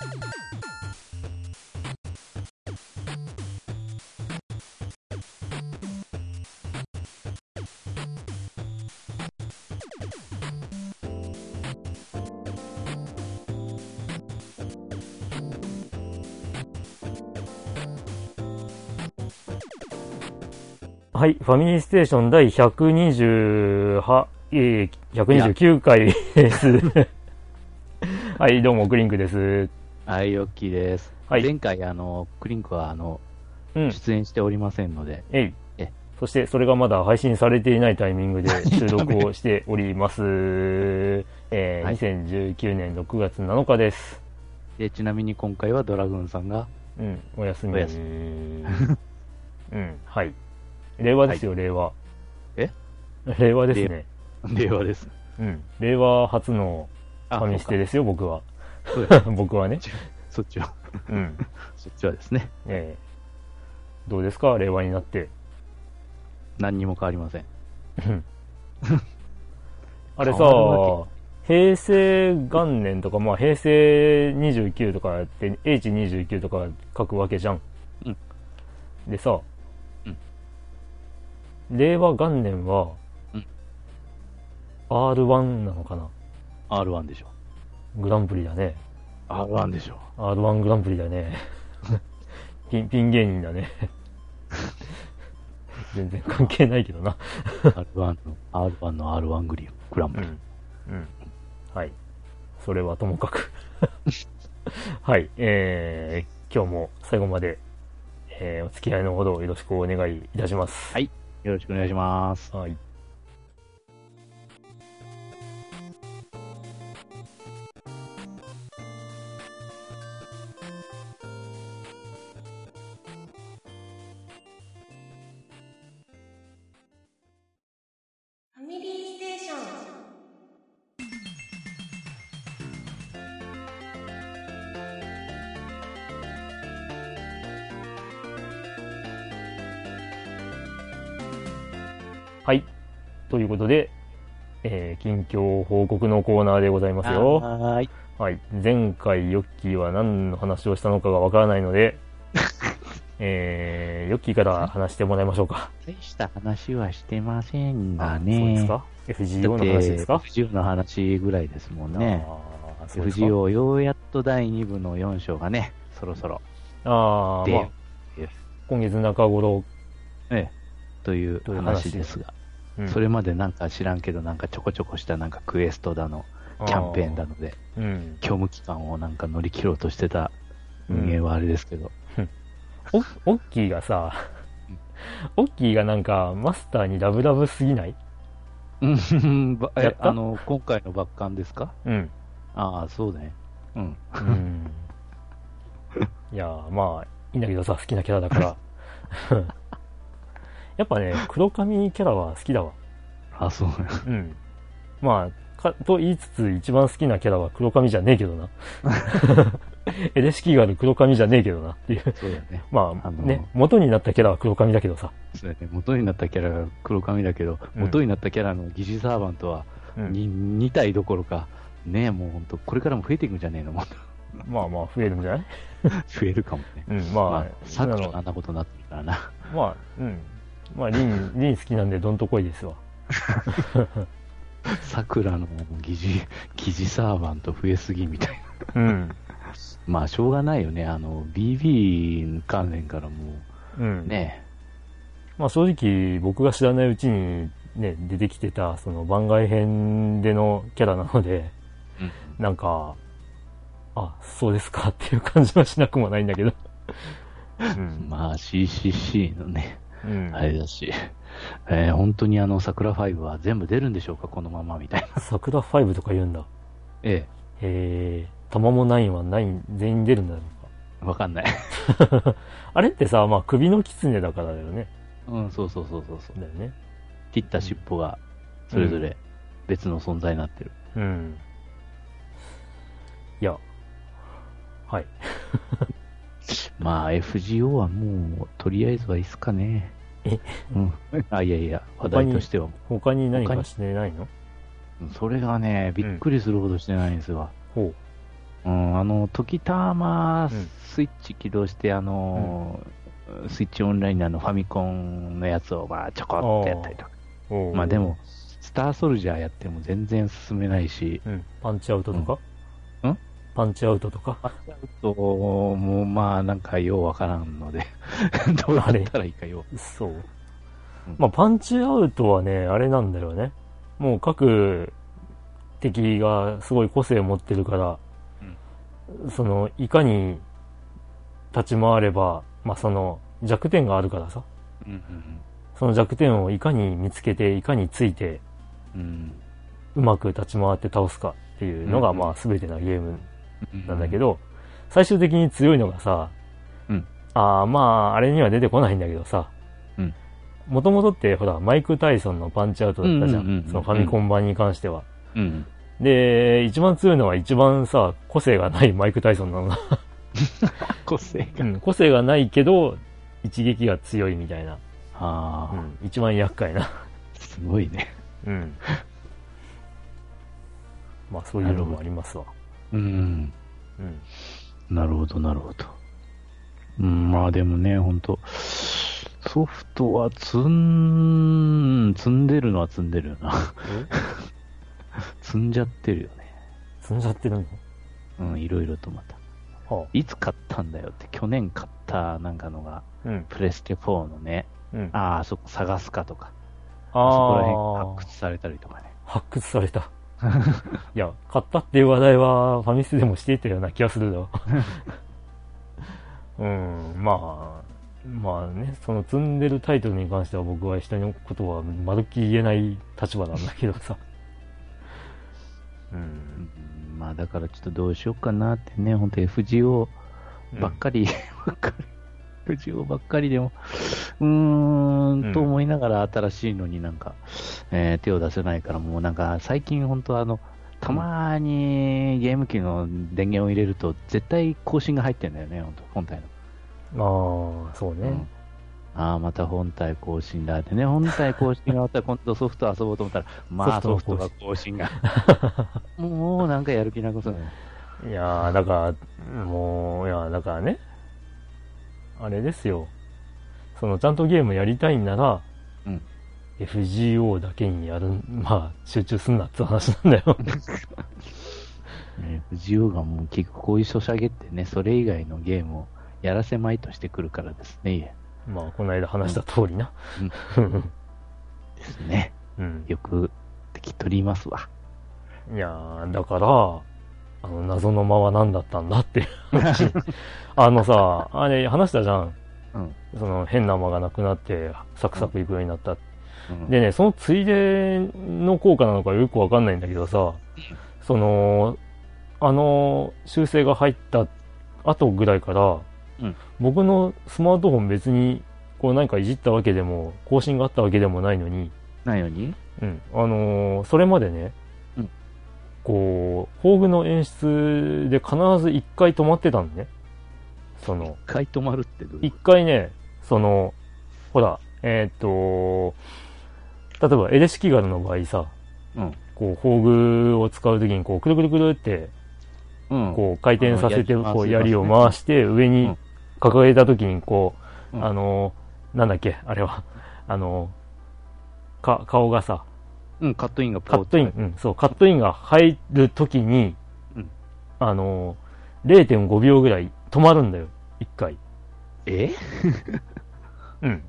はい、ファミリーステーション第128、えー、129回です。はい、どうも、クリンクです。はい、オッキーです。はい前回、あの、クリンクは、あの、うん、出演しておりませんので、えいえ。そして、それがまだ配信されていないタイミングで 収録をしております。えーはい2019年6月7日です。でちなみに今回はドラグーンさんが、うん、お休み。お休 うん、はい。令和ですよ、令和。え？令和ですね。令 和です。うん。令和初のフあァミステですよ、僕は。そう 僕はね。そっちは、うん。そっちはですね、ええどうですか？令和になって。何にも変わりません。うん あれさ平成元年とか、まあ平成29とかって H29 とか書くわけじゃん。うんでさ、うん令和元年は、うん R1 なのかな？R1 でしょ。グランプリだね。R1 でしょ。R1 グランプリだね。ピン、ピン芸人だね。全然関係ないけどな。R1 の、R1 の R1 グリグランプリ。うん。うん。はい。それはともかく。はい。えー、今日も最後まで、えー、お付き合いのほどよろしくお願いいたします。はいよろしくお願いします。はい。はい。ということで、えー、近況報告のコーナーでございますよ。はーい。はい。前回ヨッキーは何の話をしたのかがわからないので、えー、ヨッキーから話してもらいましょうか。大した話はしてませんがあね。そうですか ?FGO の話ですか？FGO の話ぐらいですもんね。FGO ようやっと第2部の4章がね、そろそろ。ああ、でまあ、今月中頃、ええ、という話ですが、うんそれまでなんか知らんけど、なんかちょこちょこしたなんかクエストだの、キャンペーンだので、うん。業務期間をなんか乗り切ろうとしてた人間はあれですけど、お、オッキーがさ、オッキーがなんか、マスターにラブラブすぎない？うん、あの、今回の抜艦ですか？うん。ああ、そうね。うん。うん。いや、まあ、いいんだけどさ、好きなキャラだから。やっぱね、黒髪キャラは好きだわ。あそうね。うん。まあ、か、と言いつつ、一番好きなキャラは黒髪じゃねえけどな。エレシキがある黒髪じゃねえけどなっていう。そうだね。まあ、あのね、元になったキャラは黒髪だけどさ。そうだね。元になったキャラが黒髪だけど、うん元になったキャラの疑似サーバントは、うん。に2体どころか、ねえ、もう本当これからも増えていくんじゃねえの？まあまあ、増えるんじゃない？増えるかもね。うん、まあ、まあ、さっきなのあんなことになってるからな。まあ、うん。まあ、リン、リン好きなんでどんとこいですわ。桜の疑似、疑似サーバント増えすぎみたいな。うん。まあ、しょうがないよね。あの、BB 関連からもうん。う、ねまあ正直僕が知らないうちにね、出てきてたその番外編でのキャラなので、うんなんか、あ、そうですかっていう感じはしなくもないんだけど。うん。まあ、CCC のね、うん。あれだし、えー本当にあの、桜5は全部出るんでしょうか、このままみたいな。桜5とか言うんだ。ええー、玉も9は9全員出るんだろえ、わかんない。うか。あれってさ、まあ首の狐だからだよね。うん、そうそうそうそうそう。だよね。切った尻尾が、それぞれ別の存在になってる。うん。いや、はい。まあ、FGO はもう、とりあえずはいいっすかね。え？うん。あ、いやいや、話題としては。他に何他にかしてないの？それがね、びっくりするほどしてないんですわ。ほうん、あの、時たまうんスイッチ起動して、あの、スイッチオンラインのあのファミコンのやつをまあちょこっとやったりとか。まあでも、、スターソルジャーやっても全然進めないし、うん、パンチアウトとか、うんんパンチアウトとか。パッチアウトもまあなんかようわからんので、どうやったらいいかよそううん。まあ、パンチアウトはね、あれなんだよね。もう各敵がすごい個性を持ってるから、その、いかに立ち回れば、まあ、その弱点があるからさ、う。うんその弱点をいかに見つけて、いかについて、うんうん。うまく立ち回って倒すかっていうのが、うんまあ、全てなゲームうん。なんだけど、最終的に強いのがさ、うんああ、まあ、あれには出てこないんだけどさうん、もともとって、ほら、マイク・タイソンのパンチアウトだったじゃうん。そのファミコン版に関しては。うん。で、一番強いのは一番さ、個性がないマイク・タイソンなのが、個性が。うん個性がないけど、一撃が強いみたいな。ああ、うん、一番厄介な。すごいね。うん。まあ、そういうのもありますわ。うん。うん。なるほど、なるほど。うん、まあでもね、ほんと、ソフトは積ん、積んでるのは積んでるよな。積んじゃってるよね。積んじゃってるの？うん、いろいろとまた。はいつ買ったんだよって、去年買ったなんかのが、あ。うん。プレステ4のね、うん。あああ、そこ探すかとか、あそこら辺ー発掘されたりとかね。発掘された。いや、買ったっていう話題はファミスでもしていたような気がするよ。うん、まあ、まあね、その積んでるタイトルに関しては僕は人のことはまるっきり言えない立場なんだけどさ。う。うんん、まあだからちょっとどうしようかなってね、本当 FGO ばっかり、ばっかり、ばっかりでも、うーんと思いながら新しいのになんか、えー手を出せないからもうなんか最近本当あの、たまにゲーム機の電源を入れると絶対更新が入ってんだよね、本当本体の。ああ、そうね。うんああ、また本体更新だってね、本体更新が終わったら 今度ソフト遊ぼうと思ったら、まあソフトが更新が。もうなんかやる気なことない。いやー、だから、もう、いや、だからね、あれですよ。その、ちゃんとゲームやりたいんなら、うん FGO だけにやる、まあ、集中すんなって話なんだよ。ね、藤尾がもう結構こういうソシャゲってね、それ以外のゲームをやらせまいとしてくるからですね、まあ、この間話した通りな。ですね。うん。よく敵取りますわ。いやー、だから、あの、謎の間は何だったんだっていう話。あのさ、あれ話したじゃん。うん。その、変な間がなくなって、サクサクいくようになった。うん、でね、そのついでの効果なのかよくわかんないんだけどさ、その、あの、修正が入った後ぐらいから、うん僕のスマートフォン別に、こう何かいじったわけでも、更新があったわけでもないのに、ないように？うん、あのーそれまでね、うんこう、宝具の演出で必ず一回止まってたのね。その、一回止まるってどういう一回ね、その、ほら、えーっと、例えばエレシキガルの場合さ、うん。こう、宝具を使うときに、こう、くるくるくるって、うん。こう、回転させて、こう、槍を回して、上にうん掲げたときに、こう、うんあの、なんだっけ、あれは、あの、か、顔がさ、うん、カットインがカットイン、うん、そう、カットインが入るときに、うんあの、0.5秒ぐらい止まるんだよ、一回。え？うん。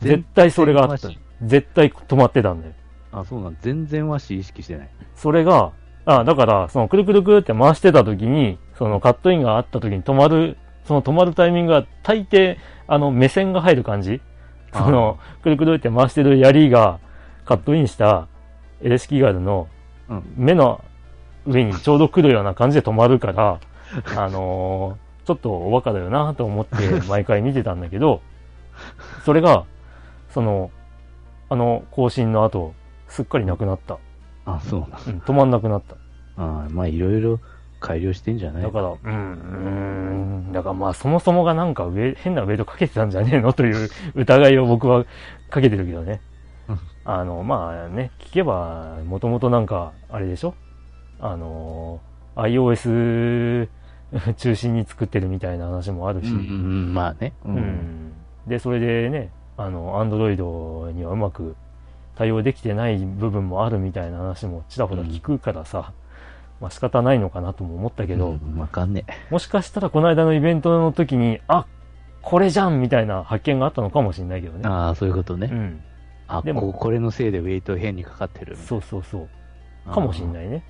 絶対それがあった。絶対止まってたんだよ。あ、そうなん。全然和紙意識してない。それが、あ、だから、そのくるくるくるって回してた時に、そのカットインがあった時に止まる、その止まるタイミングが大抵、あの、目線が入る感じその、くるくるって回してる槍が、カットインしたエレシキガルのうん。目の上にちょうど来るような感じで止まるから、あのーちょっとおバカだよなと思って毎回見てたんだけど、それが、その、あの更新の後、すっかりなくなった。あ、そうなん。うん、止まんなくなった。あまあ、いろいろ改良してんじゃない？だから、うん、うん、だからまあそもそもがなんか上、変なウェイトかけてたんじゃねえの？という疑いを僕はかけてるけどねうん。あの、まあね、聞けば、もともとなんか、あれでしょ？あの、iOS 中心に作ってるみたいな話もあるし、うんうんうん、まあね。ううんで、それでね、あの、Android にはうまく対応できてない部分もあるみたいな話もちらほら聞くからさ、まあ仕方ないのかなとも思ったけど、うんわかんねもしかしたらこの間のイベントの時に、あこれじゃんみたいな発見があったのかもしれないけどえ。ね。ああ、そういうことね。うん。あ、でもここれのせいでウェイト変にかかってるそうそうそう。な。かもしれい。ないね。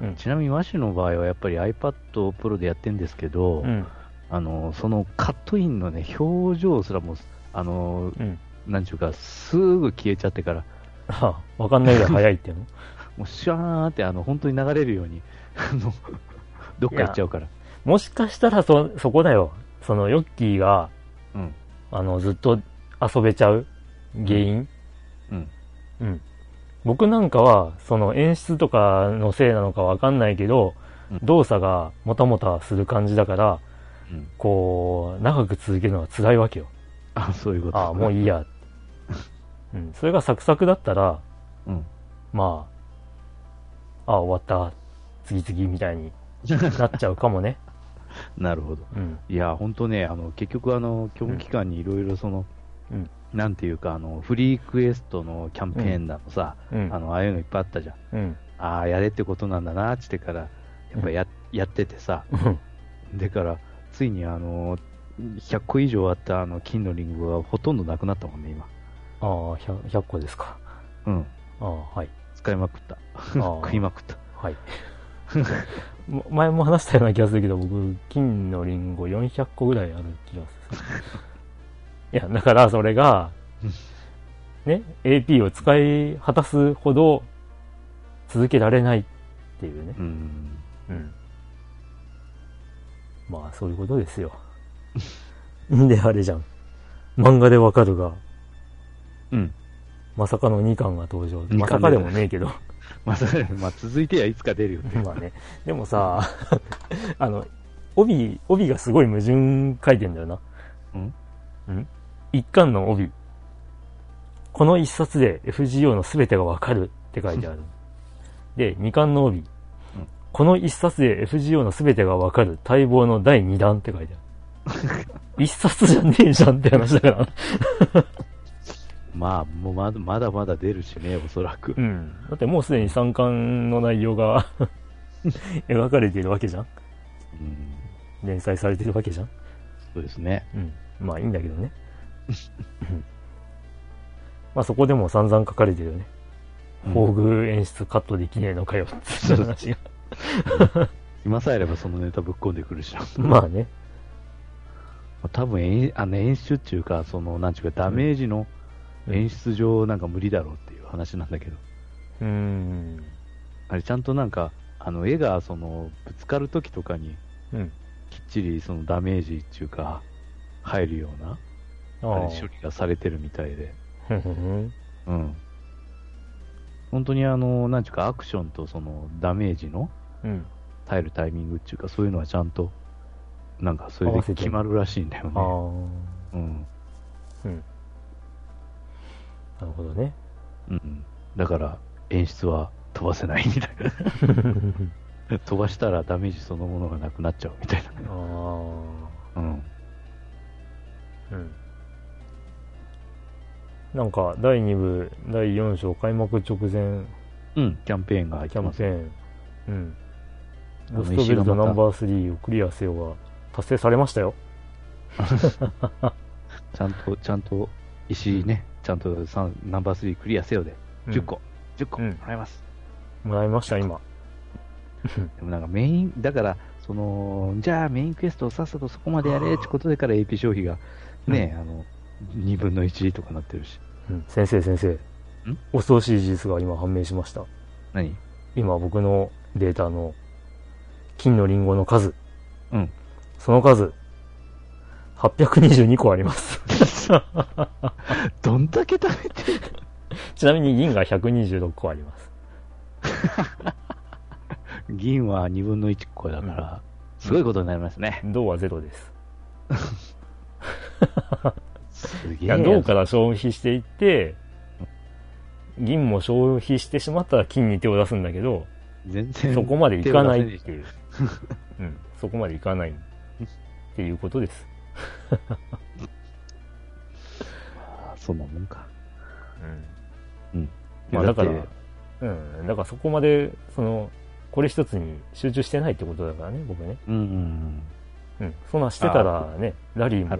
うん。ちなみに、和紙の場合はやっぱり iPad Pro でやってるんですけど、うん。あの、そのカットインのね、表情すらも、あの、うん。なんちゅうか、すぐ消えちゃってから、あわかんないぐらい早いっていうの？もうシャーって、あの、本当に流れるように、どっか行っちゃうから。もしかしたらそ、そこだよ。そのヨッキーが、うん。あの、ずっと遊べちゃう原因？うん。うん。僕なんかは、その演出とかのせいなのかわかんないけど、うん動作がもたもたする感じだから、うん。こう、長く続けるのは辛いわけよ。あ、そういうこと。ああ、もういいや。うん。それがサクサクだったら、うん。まあ、ああ、終わった。次々みたいになっちゃうかもね。なるほど。うん。いや、本当ね、あの、結局、あの、教務機関にいろいろその、うんなんていうか、あの、フリークエストのキャンペーンだのさ、うんあ。の、ああいうのいっぱいあったじゃん。うん。ああ、やれってことなんだな、つってから、やっぱや、やっててさ、うん。でから、ついにあの、100個以上あったあの、金のリンゴがほとんどなくなったもんね、今。ああ、100, 100個ですか。うん。ああ、はい。使いまくった。あ 食いまくった。はい。も前も話したような気がするけど、僕、金のリンゴ400個ぐらいある気がする。いや、だからそれが、ね、AP を使い果たすほど続けられないっていうね。うん。うん。まあ、そういうことですよ。ん で、あれじゃん。漫画でわかるが、うん。まさかの2巻が登場。まさかでもねえけど。まあ、それまあ、続いてはいつか出るよね。まあね。でもさ、あの、帯、帯がすごい矛盾書いてんだよな。うんん一巻の帯。この一冊で FGO の全てがわかるって書いてある。で、二巻の帯。この一冊で FGO の全てがわかる待望の第二弾って書いてある。一冊じゃねえじゃんって話だから。まあ、もうまだまだまだ出るしね、おそらくう。ん。だってもうすでに三巻の内容が 描かれているわけじゃん。うん。連載されてるわけじゃん。そうですね。うん。まあいいんだけどね。うんまあそこでも散々書かれてるよね。うん宝具演出カットできねえのかよっていう話が。今さえあればそのネタぶっ込んでくるしな。まあね。多分演あの演出っていうか、その、なんちゅうか、ダメージのうん演出上なんか無理だろうっていう話なんだけど、うーん。あれちゃんとなんか、あの、絵がその、ぶつかるときとかに、うん。きっちりそのダメージっていうか、入るような、あああれ処理がされてるみたいで、うん。本当にあの、なんちゅうか、アクションとその、ダメージのうん。耐えるタイミングっていうか、そういうのはちゃんと、なんか、それで決まるらしいんだよああね。うん。うん。なるほどね。うん。だから、演出は飛ばせないみたいな。飛ばしたらダメージそのものがなくなっちゃうみたいああ。な。うん。うん。なんか、第2部、第4章開幕直前、うん、キャンペーンが入っキてます。ャンペーン、うん。ロストベルトナンバー3をクリアせよが達成されましたよ。ちゃんと、ちゃんと、石ね、ちゃんとナンバー3クリアせよで、うん。10個、10個、うん。もらいます。もらいました、今。でもなんかメイン、だから、その、じゃあメインクエストをさっさとそこまでやれってことでから AP 消費が、ね、あの、2分の1とかなってるし。うん先生、先生。恐ろしい事実が今判明しました。何？今僕のデータの金のリンゴの数。うん。その数、822個あります。どんだけ食べてる？ちなみに銀が126個あります。銀は2分の1個だから、すごいことになりますね。銅はゼロです。いや、銅から消費していって、銀も消費してしまったら金に手を出すんだけど、全然。そこまでいかないっていう。うん。そこまでいかないっていうことです。あそんなもんか。うん。うん。まあだからうん。だからそこまで、その、これ一つに集中してないってことだからね、僕ね。うんうんうん。そんなんしてたらね、ラリーも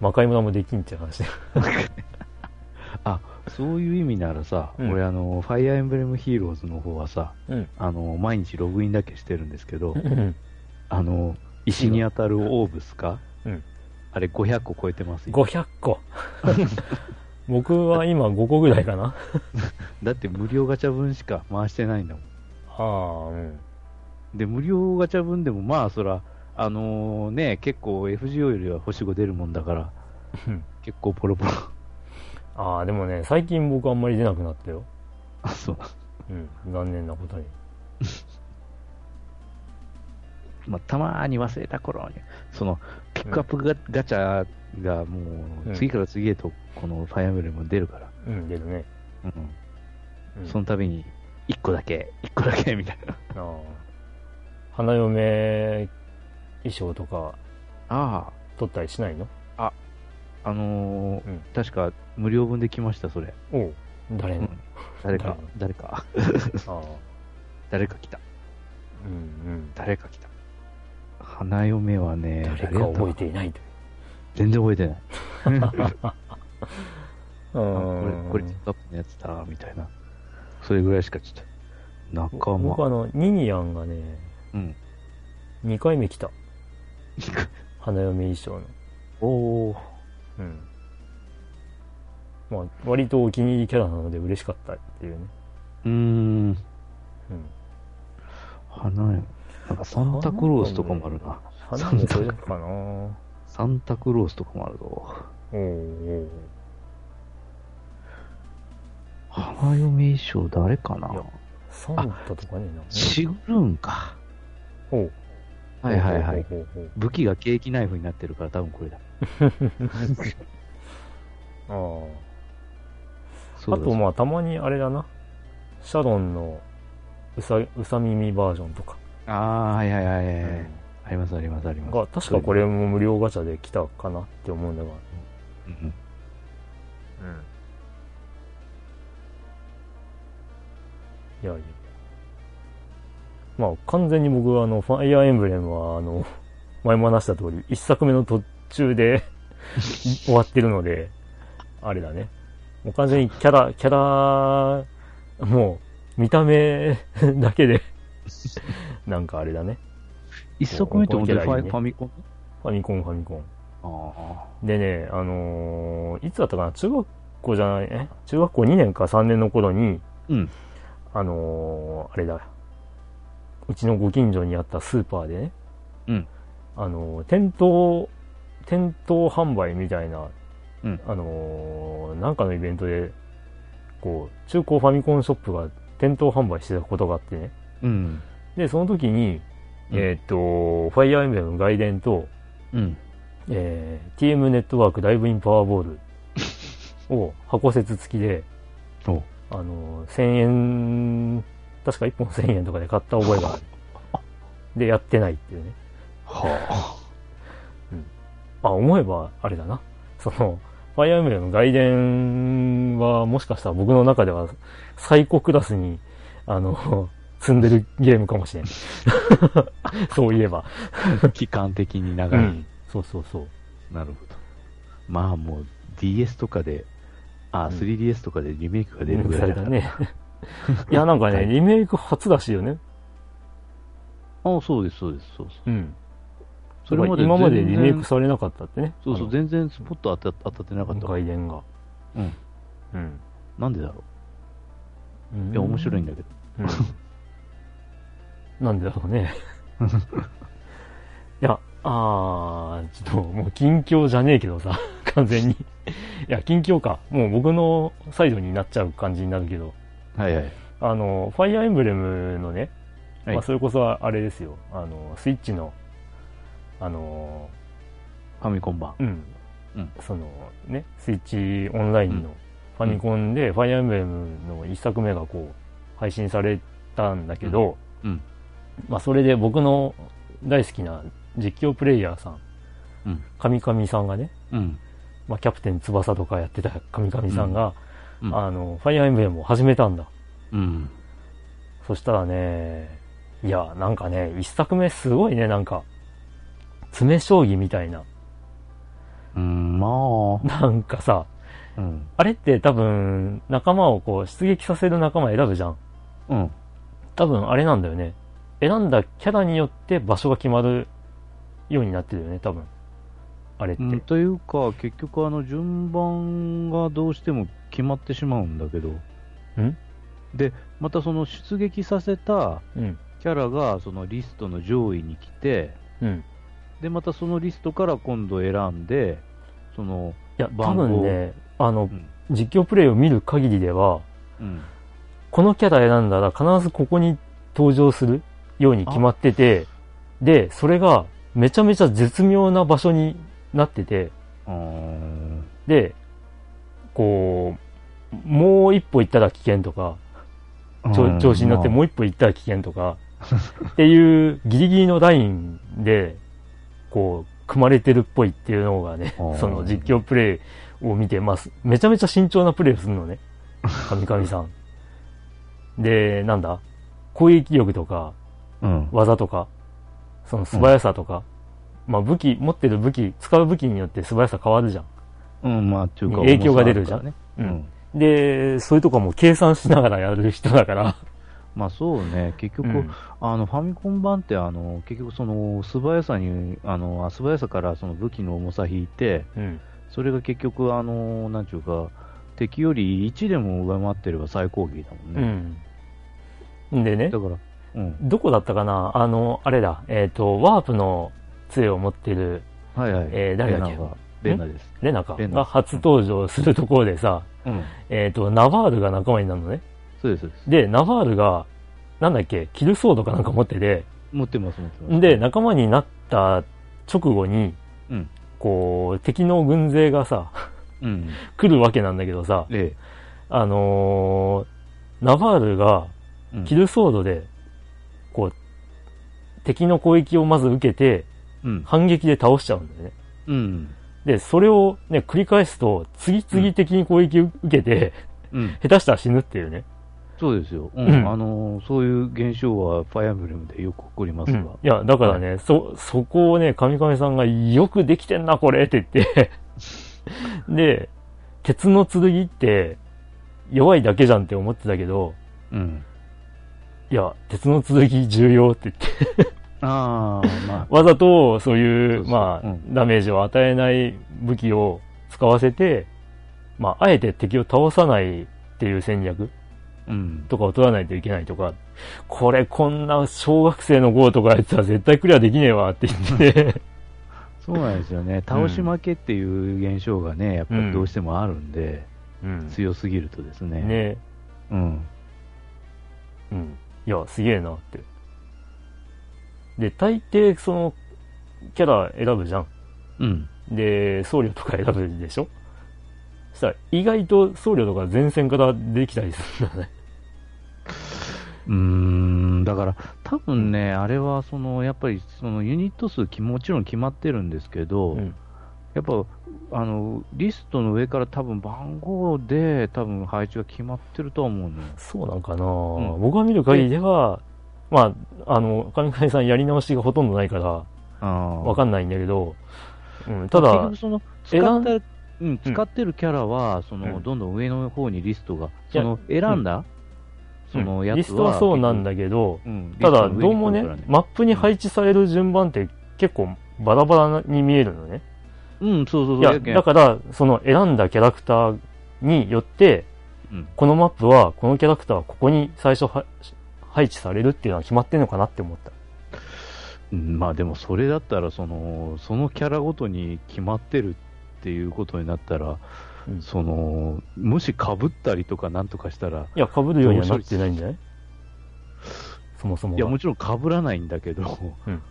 魔界村もできんっちゃう話だよ。あ、そういう意味ならさ、うん俺あの、ファイアーエンブレムヒーローズの方はさ、うん。あの、毎日ログインだけしてるんですけど、うん。あの、石に当たるオーブスか？うん。あれ500個超えてますよ。500個。僕は今5個ぐらいかな。だって無料ガチャ分しか回してないんだもん。ああ、うん。で、無料ガチャ分でもまあそら、あのね、結構 FGO よりは星5出るもんだから、うん結構ポロポロ。ああ、でもね、最近僕あんまり出なくなったよ。あ、そう。うん。残念なことに。まあ、たまーに忘れた頃に、その、ピックアップガ,、ガチャがもう次から次へと、このファイアブレム出るから、うん、出るね。うん。うん、その度に、1個だけ、1個だけ、みたいな。ああ。花嫁衣装とかあ取ったりしないの？あ、あのーうん確か無料分で来ました、それ。おう。誰の、うん誰か誰、誰か、ああ。誰か来た。うんうん。誰か来た。花嫁はね、誰か覚えてていないという。全然覚えてない。ああこれ、これ、チップアップのやつだ、みたいな。それぐらいしかちょっと。仲間。僕あの、ニニアンがね、うん。2回目来た。花嫁衣装の。おー。うん。まあ、割とお気に入りキャラなので嬉しかったっていうね。うーん。うん。花嫁。なんかサンタクロースとかもあるな。花嫁それかなサンタクロースとかもあるぞ。おう花嫁衣装誰かなサンタとかねえな。シグルンか。おうはいはいはい。武器がケーキナイフになってるから多分これだ。ああ。あとまあたまにあれだな。シャロンのうさ、うさ耳バージョンとか。ああ、はいはいはいはい。うんありますありますあります。が、確かこれも無料ガチャで来たかなって思うんだが。うんうん。うん。いやいや。まあ完全に僕はあの、ファイアーエンブレムはあの、前も話した通り、一作目の途中で 終わってるので、あれだね。もう完全にキャラ、キャラ、もう、見た目 だけで、なんかあれだね。一作目って本当にファイねファミコン？ファミコン、ファミコン。あでね、あのーいつだったかな？中学校じゃない、え？中学校2年か3年の頃に、あ。うん。あのーあれだ。うちのご近所にあったスーパーでね、うん。あのー店頭、店頭販売みたいな、うんあのーなんかのイベントで、こう、中古ファミコンショップが店頭販売してたことがあってね。うん。で、その時に、うんえーっと、ファイアーエンブレム外伝と、うん。えー TM ネットワークダイブインパワーボール を箱説付きで、おあの、1000円、確か1本1000円とかで買った覚えがある。で、やってないっていうね。はあ、思えば、あれだな。その、ファイアーエンブレム外伝は、もしかしたら僕の中では最高クラスに、あの、積んでるゲームかもしれん。そういえば。あ。期間的に長い。うん。そうそうそう。なるほど。まあもう DS とかで、あ、うん 3DS とかでリメイクが出るぐらいだから。されたね。いや、なんかね、リメイク初らしいよね。あそうです、そうです、そうそう。うん。それまで今までリメイクされなかったってね。そうそう、あ全然スポット当た当たってなかのった。外伝が。うん。うん。なんでだろう。いや、面白いんだけど。うん。なんでだろうね。いや、あー、ちょっともう近況じゃねえけどさ、完全に。いや、近況か。もう僕のサイドになっちゃう感じになるけど、はいはい。あの、ファイアーエンブレムのね、はいまあ、それこそあれですよ、あの、スイッチの、あの、ファミコン版。うん、うんそのね、スイッチオンラインのファミコンで、ファイアーエンブレムの一作目がこう、配信されたんだけど、うん。まあそれで僕の大好きな実況プレイヤーさん、うん。神々さんがね、うん。まあキャプテン翼とかやってた神々さんが、うんあの、ファイアーエンブレムを始めたんだ。うん。そしたらね、いや、なんかね、一作目すごいね、なんか、詰将棋みたいな。うん、まなんかさ、あ。うん。あれって多分、仲間をこう、出撃させる仲間選ぶじゃん。うん。多分、あれなんだよね。選んだキャラによって場所が決まるようになってるよね、多分。あれって。うん、というか、結局、あの、順番がどうしても決まってしまうんだけど。ん？で、またその出撃させたうん。キャラが、そのリストの上位に来て、うん。で、またそのリストから今度選んで、その、いや、多分ね、あのう、ん。実況プレイを見る限りでは、うん。このキャラ選んだら必ずここに登場するように決まってて、で、それがめちゃめちゃ絶妙な場所になってて、で、こう、もう一歩行ったら危険とか、調子に乗ってもう一歩行ったら危険とか、っていうギリギリのラインで、こう、組まれてるっぽいっていうのがねその実況プレイを見て、まあ、めちゃめちゃ慎重なプレイをするのね。神々さん。で、なんだ？攻撃力とか、うん。技とか、その素早さとか、まあ武器、持ってる武器、使う武器によって素早さ変わるじゃん。うん、まあ、っていうか、影響が出るじゃん重さあうるからね。ん。で、そういうとこも計算しながらやる人だから。まあそうね、結局、うんあのファミコン版ってあの結局その素早さにあのあ素早さからその武器の重さ引いてうん。それが結局あのなんちゅうか敵より1でも上回ってれば最高撃だもんね、うん。でねだ、から、うん、どこだったかな？あの、あれだ、えっ、と、ワープの杖を持ってるはいはい、えー誰だっけレナがレナです、レナか。が初登場するところでさ、うん、えっ、と、ナバールが仲間になるのね。そうですです。で、ナバールが、なんだっけ、キルソードかなんか持ってて、持ってます持ってます。で、仲間になった直後に、うん。こう、敵の軍勢がさ、うん。来るわけなんだけどさ、えあのーナバールがキルソードで、こう、敵の攻撃をまず受けて、うん。反撃で倒しちゃうんだよね。うん。で、それをね、繰り返すと、次々的に攻撃を受けて、うん。下手したら死ぬっていうね。そうですよ、うん。うん。あのそういう現象はファイアブレムでよく起こりますが、うん。いや、だからね、そ、そこをね、神々さんがよくできてんな、これって言って。で、鉄の剣って弱いだけじゃんって思ってたけど、うん。いや、鉄の剣重要って言って、ああ、まあ、わざとそういう、まあ、うんダメージを与えない武器を使わせて、まあ、あえて敵を倒さないっていう戦略うん。とかを取らないといけないとか、これこんな小学生の号とかやってたら絶対クリアできねえわって言って、そうなんですよね。倒し負けっていう現象がね、やっぱりどうしてもあるんで、うん。強すぎるとですね。ねうん。うん。いや、すげえなって。で、大抵その、キャラ選ぶじゃん。うん。で、僧侶とか選ぶでしょ？そしたら、意外と僧侶とか前線からできたりするんだね。うーん、だから、多分ね、あれは、その、やっぱり、その、ユニット数き、もちろん決まってるんですけど、うん。やっぱ、あの、リストの上から多分番号で、多分配置が決まってるとは思うのよ。そうなんかな、ん僕が見る限りでは、まあ、あの、神々さんやり直しがほとんどないから。わかんないんだけど、うん、ただその、使選んった、うん、使ってるキャラは、その、うん。どんどん上の方にリストが、その、選んだ、そのやつは、リストはそうなんだけど、うん。ただ、どうもねマップに配置される順番って結構バラバラに見えるのね。うん、そうそうそう。だから、その選んだキャラクターによって、うん。このマップは、このキャラクターはここに最初は配置されるっていうのは決まってんのかなって思った。うんまあでもそれだったらその、そのキャラごとに決まってるっていうことになったら、うん。その、もし被ったりとかなんとかしたら、いや、被るようにはなってないんじゃない？そもそもが。いや、もちろん被らないんだけど、うん。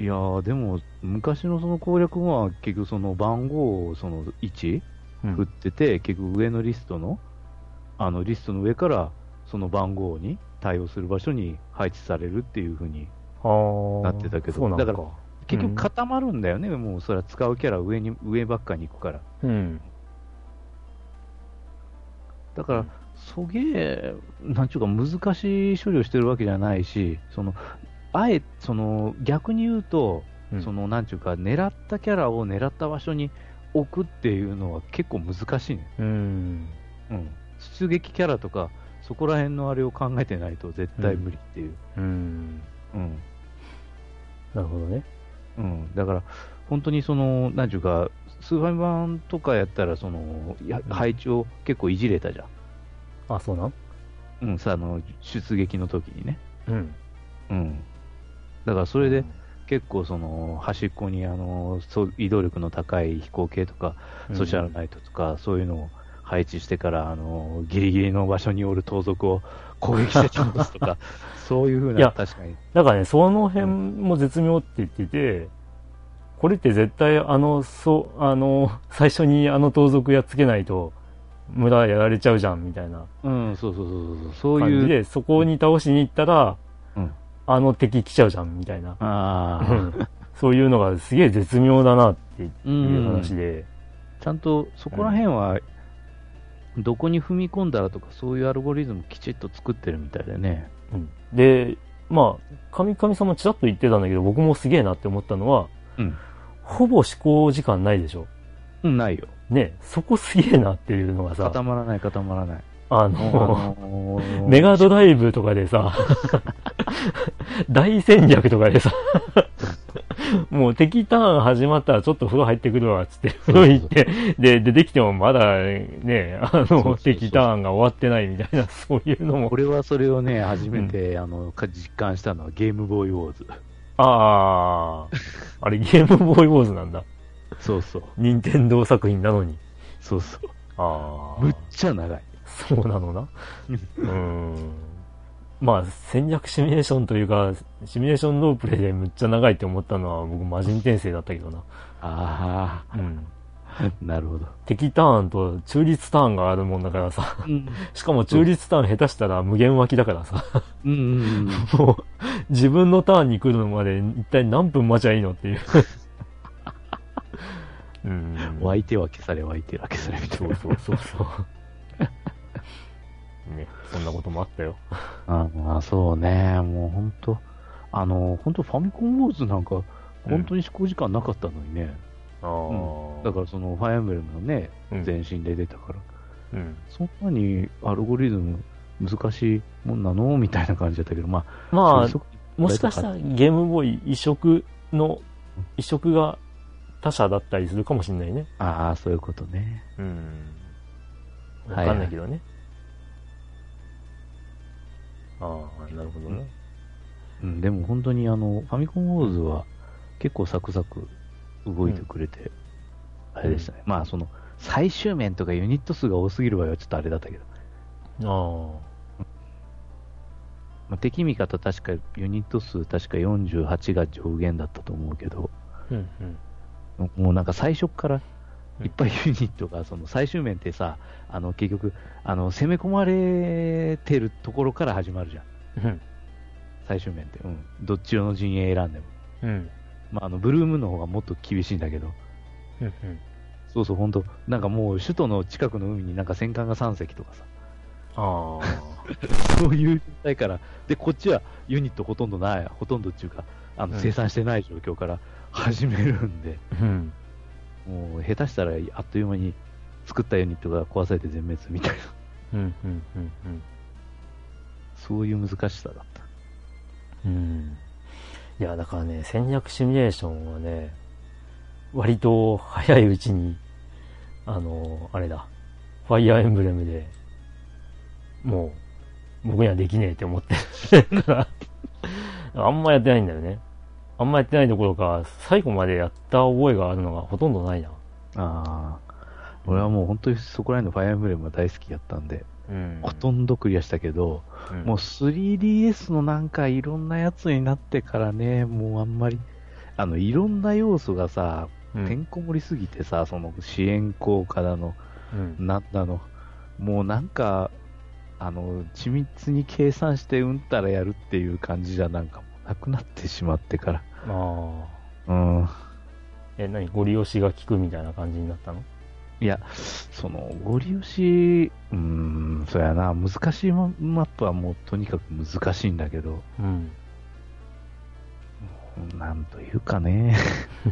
いやー、でも、昔のその攻略は結局その番号をその1うん。振ってて、結局上のリストの、あのリストの上から、そその番号に対応する場所に配置されるっていう風に、あーなってたけどだだから結局固まるんだよね、もうそれは使うキャラ上に、上ばっかに行くから。うん。だから、そげえ、なんちゅうか難しい処理をしてるわけじゃないし、その、あえ、その、逆に言うと、うんその、なんちゅうか、狙ったキャラを狙った場所に置くっていうのは結構難しいね。うん。うん。出撃キャラとか、そこら辺のあれを考えてないと絶対無理っていう。うん。うん。なるほどね。うん。だから、本当にその、なんちゅうか、スーファミ版とかやったら、その、やうん配置を結構いじれたじゃん。あ、そうなん？うん、さ、あの、出撃の時にね。うん。うん。だからそれで、結構その端っこにあの移動力の高い飛行系とか、うん、ソシャルナイトとか、そういうのを配置してから、あのギリギリの場所におる盗賊を 攻撃して倒すとか、そういうふうな、確かに。だからね、その辺も絶妙って言ってて、これって絶対あの、そう、あの、最初にあの盗賊やっつけないと、村やられちゃうじゃん、みたいなうん、そうそうそうそう、そういう。感じで、そこに倒しに行ったら、うんあの敵来ちゃうじゃん、みたいな。あそういうのがすげえ絶妙だなってういうん、話で。ちゃんとそこら辺は、どこに踏み込んだらとか、そういうアルゴリズムきちっと作ってるみたいでね。うんで、まあ、神々さんもちらっと言ってたんだけど、僕もすげえなって思ったのは、うん。ほぼ思考時間ないでしょ。うん、ないよ。ね、そこすげえなっていうのがさ、固まらない、固まらない。ああの、メガドライブとかでさ、大戦略とかでさ、もう敵ターン始まったらちょっと風呂入ってくるわ、つって、風呂行って、で、出てきてもまだね、あの、敵ターンが終わってないみたいな、そういうのも、俺はそれをね、初めて、あのか実感したのはゲームボーイウォーズ。ああ、あれゲームボーイウォーズなんだ。そうそう。任天堂作品なのに。そうそう。ああ。むっちゃ長い。そうなのな。うーん。まあ、戦略シミュレーションというか、シミュレーションロープレイでむっちゃ長いって思ったのは僕、魔人転生だったけどな。あうん。あ、なるほど。敵ターンと中立ターンがあるもんだからさ。うん。しかも中立ターン下手したら無限脇だからさ。うんうん もう、自分のターンに来るまで一体何分待ちゃいいのっていう。うん。うん。湧いては消され、湧いては消されみたいな。そうそうそうそう。ね、そんなこともあったよ。あまあ、そうね。もう本当あの、本当ファミコンウォーズなんか、本当に試行時間なかったのにね。ああ、だからその、ファイアエンブレムのね、うん前身で出たから、うん。そんなにアルゴリズム難しいもんなのみたいな感じだったけど、まあ、まあもしかしたらゲームボーイ移植の、移植が他社だったりするかもしれないね。ああ、そういうことね。うん。わはいかんないけどね。ああ、なるほどね。うん、でも本当にあの、ファミコンウォーズは結構サクサク動いてくれて、あれでしたね。まあその、最終面とかユニット数が多すぎる場合はちょっとあれだったけど、あまあ、敵味方確かユニット数確か48が上限だったと思うけど、あ。うんうん。もうなんか最初からいっぱいユニットが、その最終面ってさ、あの結局、あの攻め込まれてるところから始まるじゃん。うん。最終面って。うん。どっちの陣営選んでも。うん。まああの、ブルームの方がもっと厳しいんだけど、うん。そうそう、本当なんかもう首都の近くの海になんか戦艦が3隻とかさ、ああ。そういう状態から、で、こっちはユニットほとんどない、ほとんどっていうか、あのうん生産してない状況から始めるんで、うん。もう下手したらあっという間に作ったユニットが壊されて全滅みたいな、うん。うん。うん。そういう難しさだった。うん。いや、だからね、戦略シミュレーションはね、割と早いうちに、あの、あれだ、ファイアーエンブレムで、もう、僕にはできねえって思ってるから、あんまやってないんだよね。あんまやってないどころか、最後までやった覚えがあるのがほとんどないな。ああ、俺はもう本当にそこら辺のファイアーエンブレムが大好きやったんで、うん。ほとんどクリアしたけど、うんもう 3DS のなんかいろんなやつになってからね、もうあんまり、あの、いろんな要素がさ、うんてんこ盛りすぎてさ、その支援効果だの、うん。なんだの、もうなんか、あの、緻密に計算してうんたらやるっていう感じじゃなんかなくなってしまってから。ああ。うん。え、何？ご利用しが効くみたいな感じになったの？いや、その、ご利用し、うーん、そうやな、難しいママップはもうとにかく難しいんだけど、うん。なんというかね、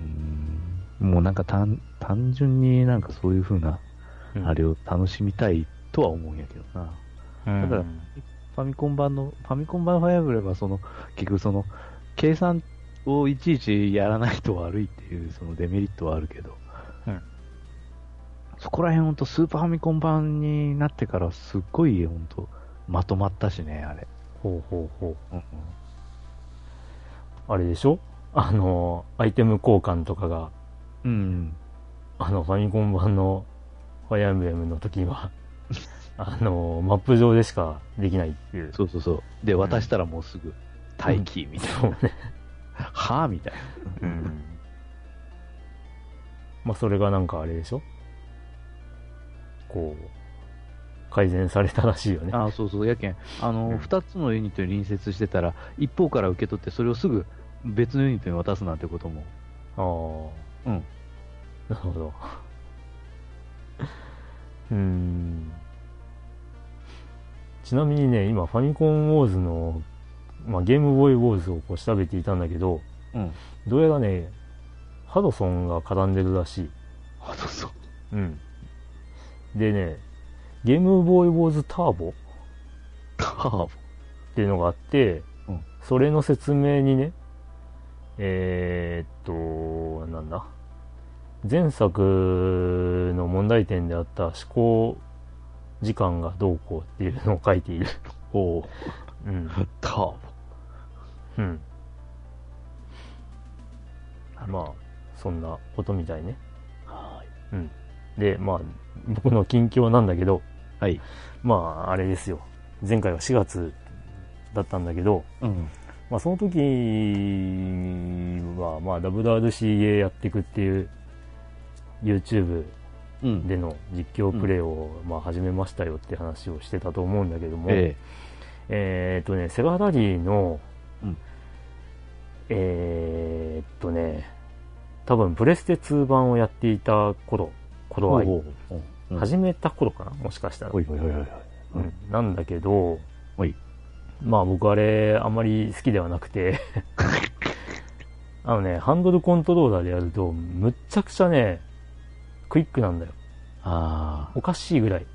うーん、もうなんか単単純になんかそういう風な、うんあれを楽しみたいとは思うんやけどな。うんだからファミコン版の、ファミコン版ファイアブレムはその、結局その、計算をいちいちやらないと悪いっていうそのデメリットはあるけど、うんそこら辺ほんとスーパーファミコン版になってからすっごいほんとまとまったしね、あれ。ほうほうほう。うんうんあれでしょ？あの、アイテム交換とかが、うん。あの、ファミコン版のファイアーレムの時は、あの、マップ上でしかできないっていう。そうそうそう。で、渡したらもうすぐ、待機みたいな。そうね。はぁみたいな。うん。まあ、それがなんかあれでしょ？こう、改善されたらしいよね。ああ、そうそう。やけん、あうんの、二、つのユニットに隣接してたら、一方から受け取って、それをすぐ別のユニットに渡すなんてことも。ああ。うん。なるほど。うーん。ちなみにね、今、ファミコンウォーズの、まあ、ゲームボーイウォーズをこう調べていたんだけど、うん。どうやらね、ハドソンが絡んでるらしい。あ、そうそう。うん。でね、ゲームボーイウォーズターボっカーボ。ていうのがあって、うんそれの説明にね、えーっと、なんだ？前作の問題点であった思考時間がどうこうっていうのを書いている。おううん。ターボ。うん。まあ、そんなことみたいね。はで、まあ、僕の近況なんだけど、い。はい。まあ、あれですよ。前回は4月だったんだけど、うん。まあ、その時は、まあ、WRCA やっていくっていう、YouTube うん。での実況プレイを、まあ、始めましたよって話をしてたと思うんだけども、ええ。ーっとね、セガラリーの、うん。えーっとね、多分プレステ2版をやっていた頃、え頃合い、始めた頃かなもしかしたら。なんだけど。まあ僕あれあんまり好きではなくて、あのね、ハンドルコントローラーでやると、むっちゃくちゃね、クイックなんだよ。ああ。おかしいぐらい。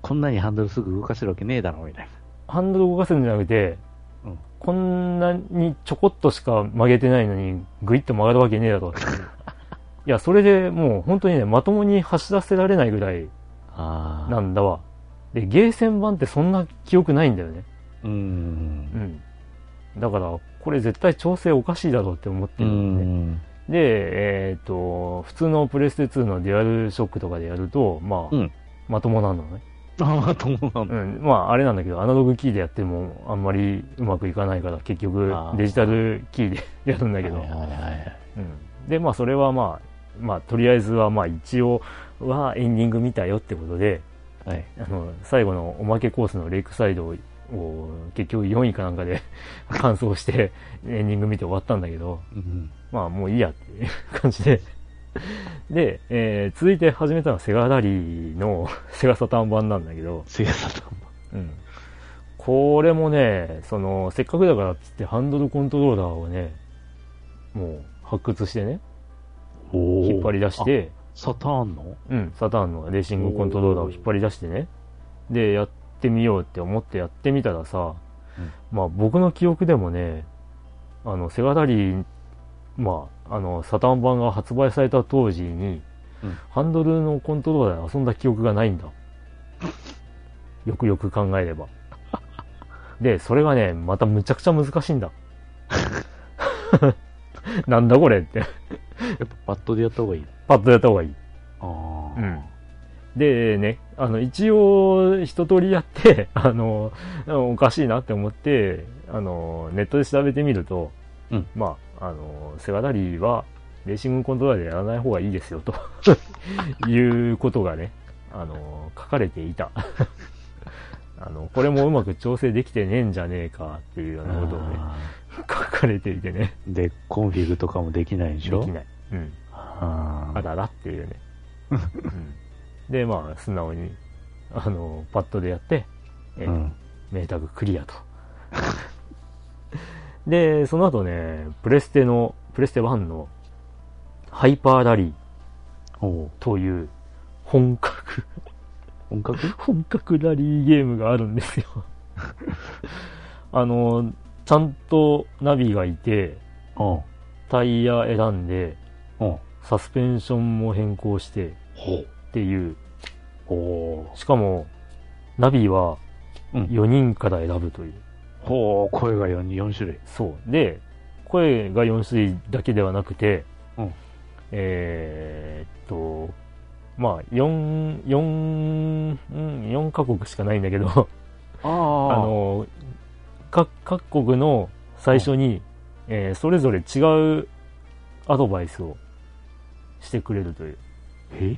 こんなにハンドルすぐ動かせるわけねえだろ、みたいハンドル動かせるんじゃなくて、うんこんなにちょこっとしか曲げてないのに、グイッと曲がるわけねえだろ いや、それでもう本当にね、まともに走らせられないぐらいな。んだわ。で、ゲーセン版ってそんな記憶ないんだよね。うー。うんん。だから、これ絶対調整おかしいだろうって思ってうるんだよね。ん。で、えっ、と、普通のプレステ2のデュアルショックとかでやると、まあ、うんまともなのね。ああ、と思うなうん。まあ、あれなんだけど、アナログキーでやってもあんまりうまくいかないから、結局デジタルキーでやるんだけど。はいはいはいはい。うん。で、まあ、それはまあ、まあ、とりあえずはまあ、一応はエンディング見たよってことで、はい。あの、最後のおまけコースのレイクサイドを、を結局4位かなんかで 完走してエンディング見て終わったんだけど、うん。まあもういいやっていう感じで。で、えー続いて始めたのはセガラリーの セガサターン版なんだけど、セガサタンうん。これもね、その、せっかくだからっつってハンドルコントローラーをね、もう発掘してね、お引っ張り出し。て、サターンの？うん、サターンのレーシングコントローラーを引っ張り出してね、で、やってみようって思ってやってみたらさ、うん。まあ僕の記憶でもね、あの、セガラリー、まあ、あの、サターン版が発売された当時に、うんハンドルのコントローラーで遊んだ記憶がないんだ。よくよく考えれば。で、それがね、またむちゃくちゃ難しいんだ。なんだこれって。やっぱパッドでやった方がいい。パッとやった方がいい。ああ。うん。でね、あの、一応、一通りやって、あの、おかしいなって思って、あの、ネットで調べてみると、うんまあ、あの、セガラリーは、レーシングコントローラーでやらない方がいいですよ、と いうことがね、あの、書かれていた。あの、これもうまく調整できてねえんじゃねえかっていうようなことをね、あ書かれていてね、ーで、コンフィグとかもできないでしょ？できない。うん。あららっていうね。うん、で、まあ、素直に、あの、パッドでやって、えーうん。クリアと。で、その後ね、プレステの、プレステ1のハイパーラリーという本格、本格？本格ラリーゲームがあるんですよ。あの、ちゃんとナビがいて、うん。タイヤ選んで、うん。サスペンションも変更して。っていう、しかも、ナビはうん4人から選ぶという。ほう、声が 4, 4種類。そう。で、声が4種類だけではなくて、うんえーっと、まあ、4、4、うん、4カ国しかないんだけど、あ あの、各、各国の最初に、えーそれぞれ違うアドバイスをしてくれるという。え？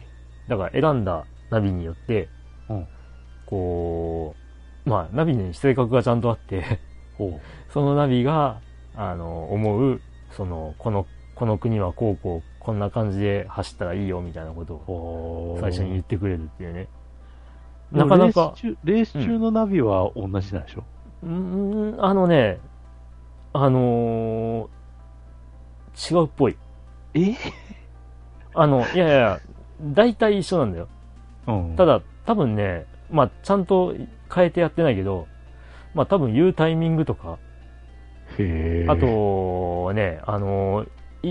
だから選んだナビによって、うんこう、まあ、ナビに性格がちゃんとあって、ほ そのナビが、あの、思う、その、この、この国はこうこう、こんな感じで走ったらいいよみたいなことう。を。最初に言ってくれるっていうね。なかなかレース中、のナビは同じなんでしょ、うーん、あのね、あのー違うっぽい。え？あの、いやいや、大体一緒なんだよ。うん。ただ、多分ね、まあ、ちゃんと変えてやってないけど、まあ、多分言うタイミングとか。あ、と、ね、あの、い、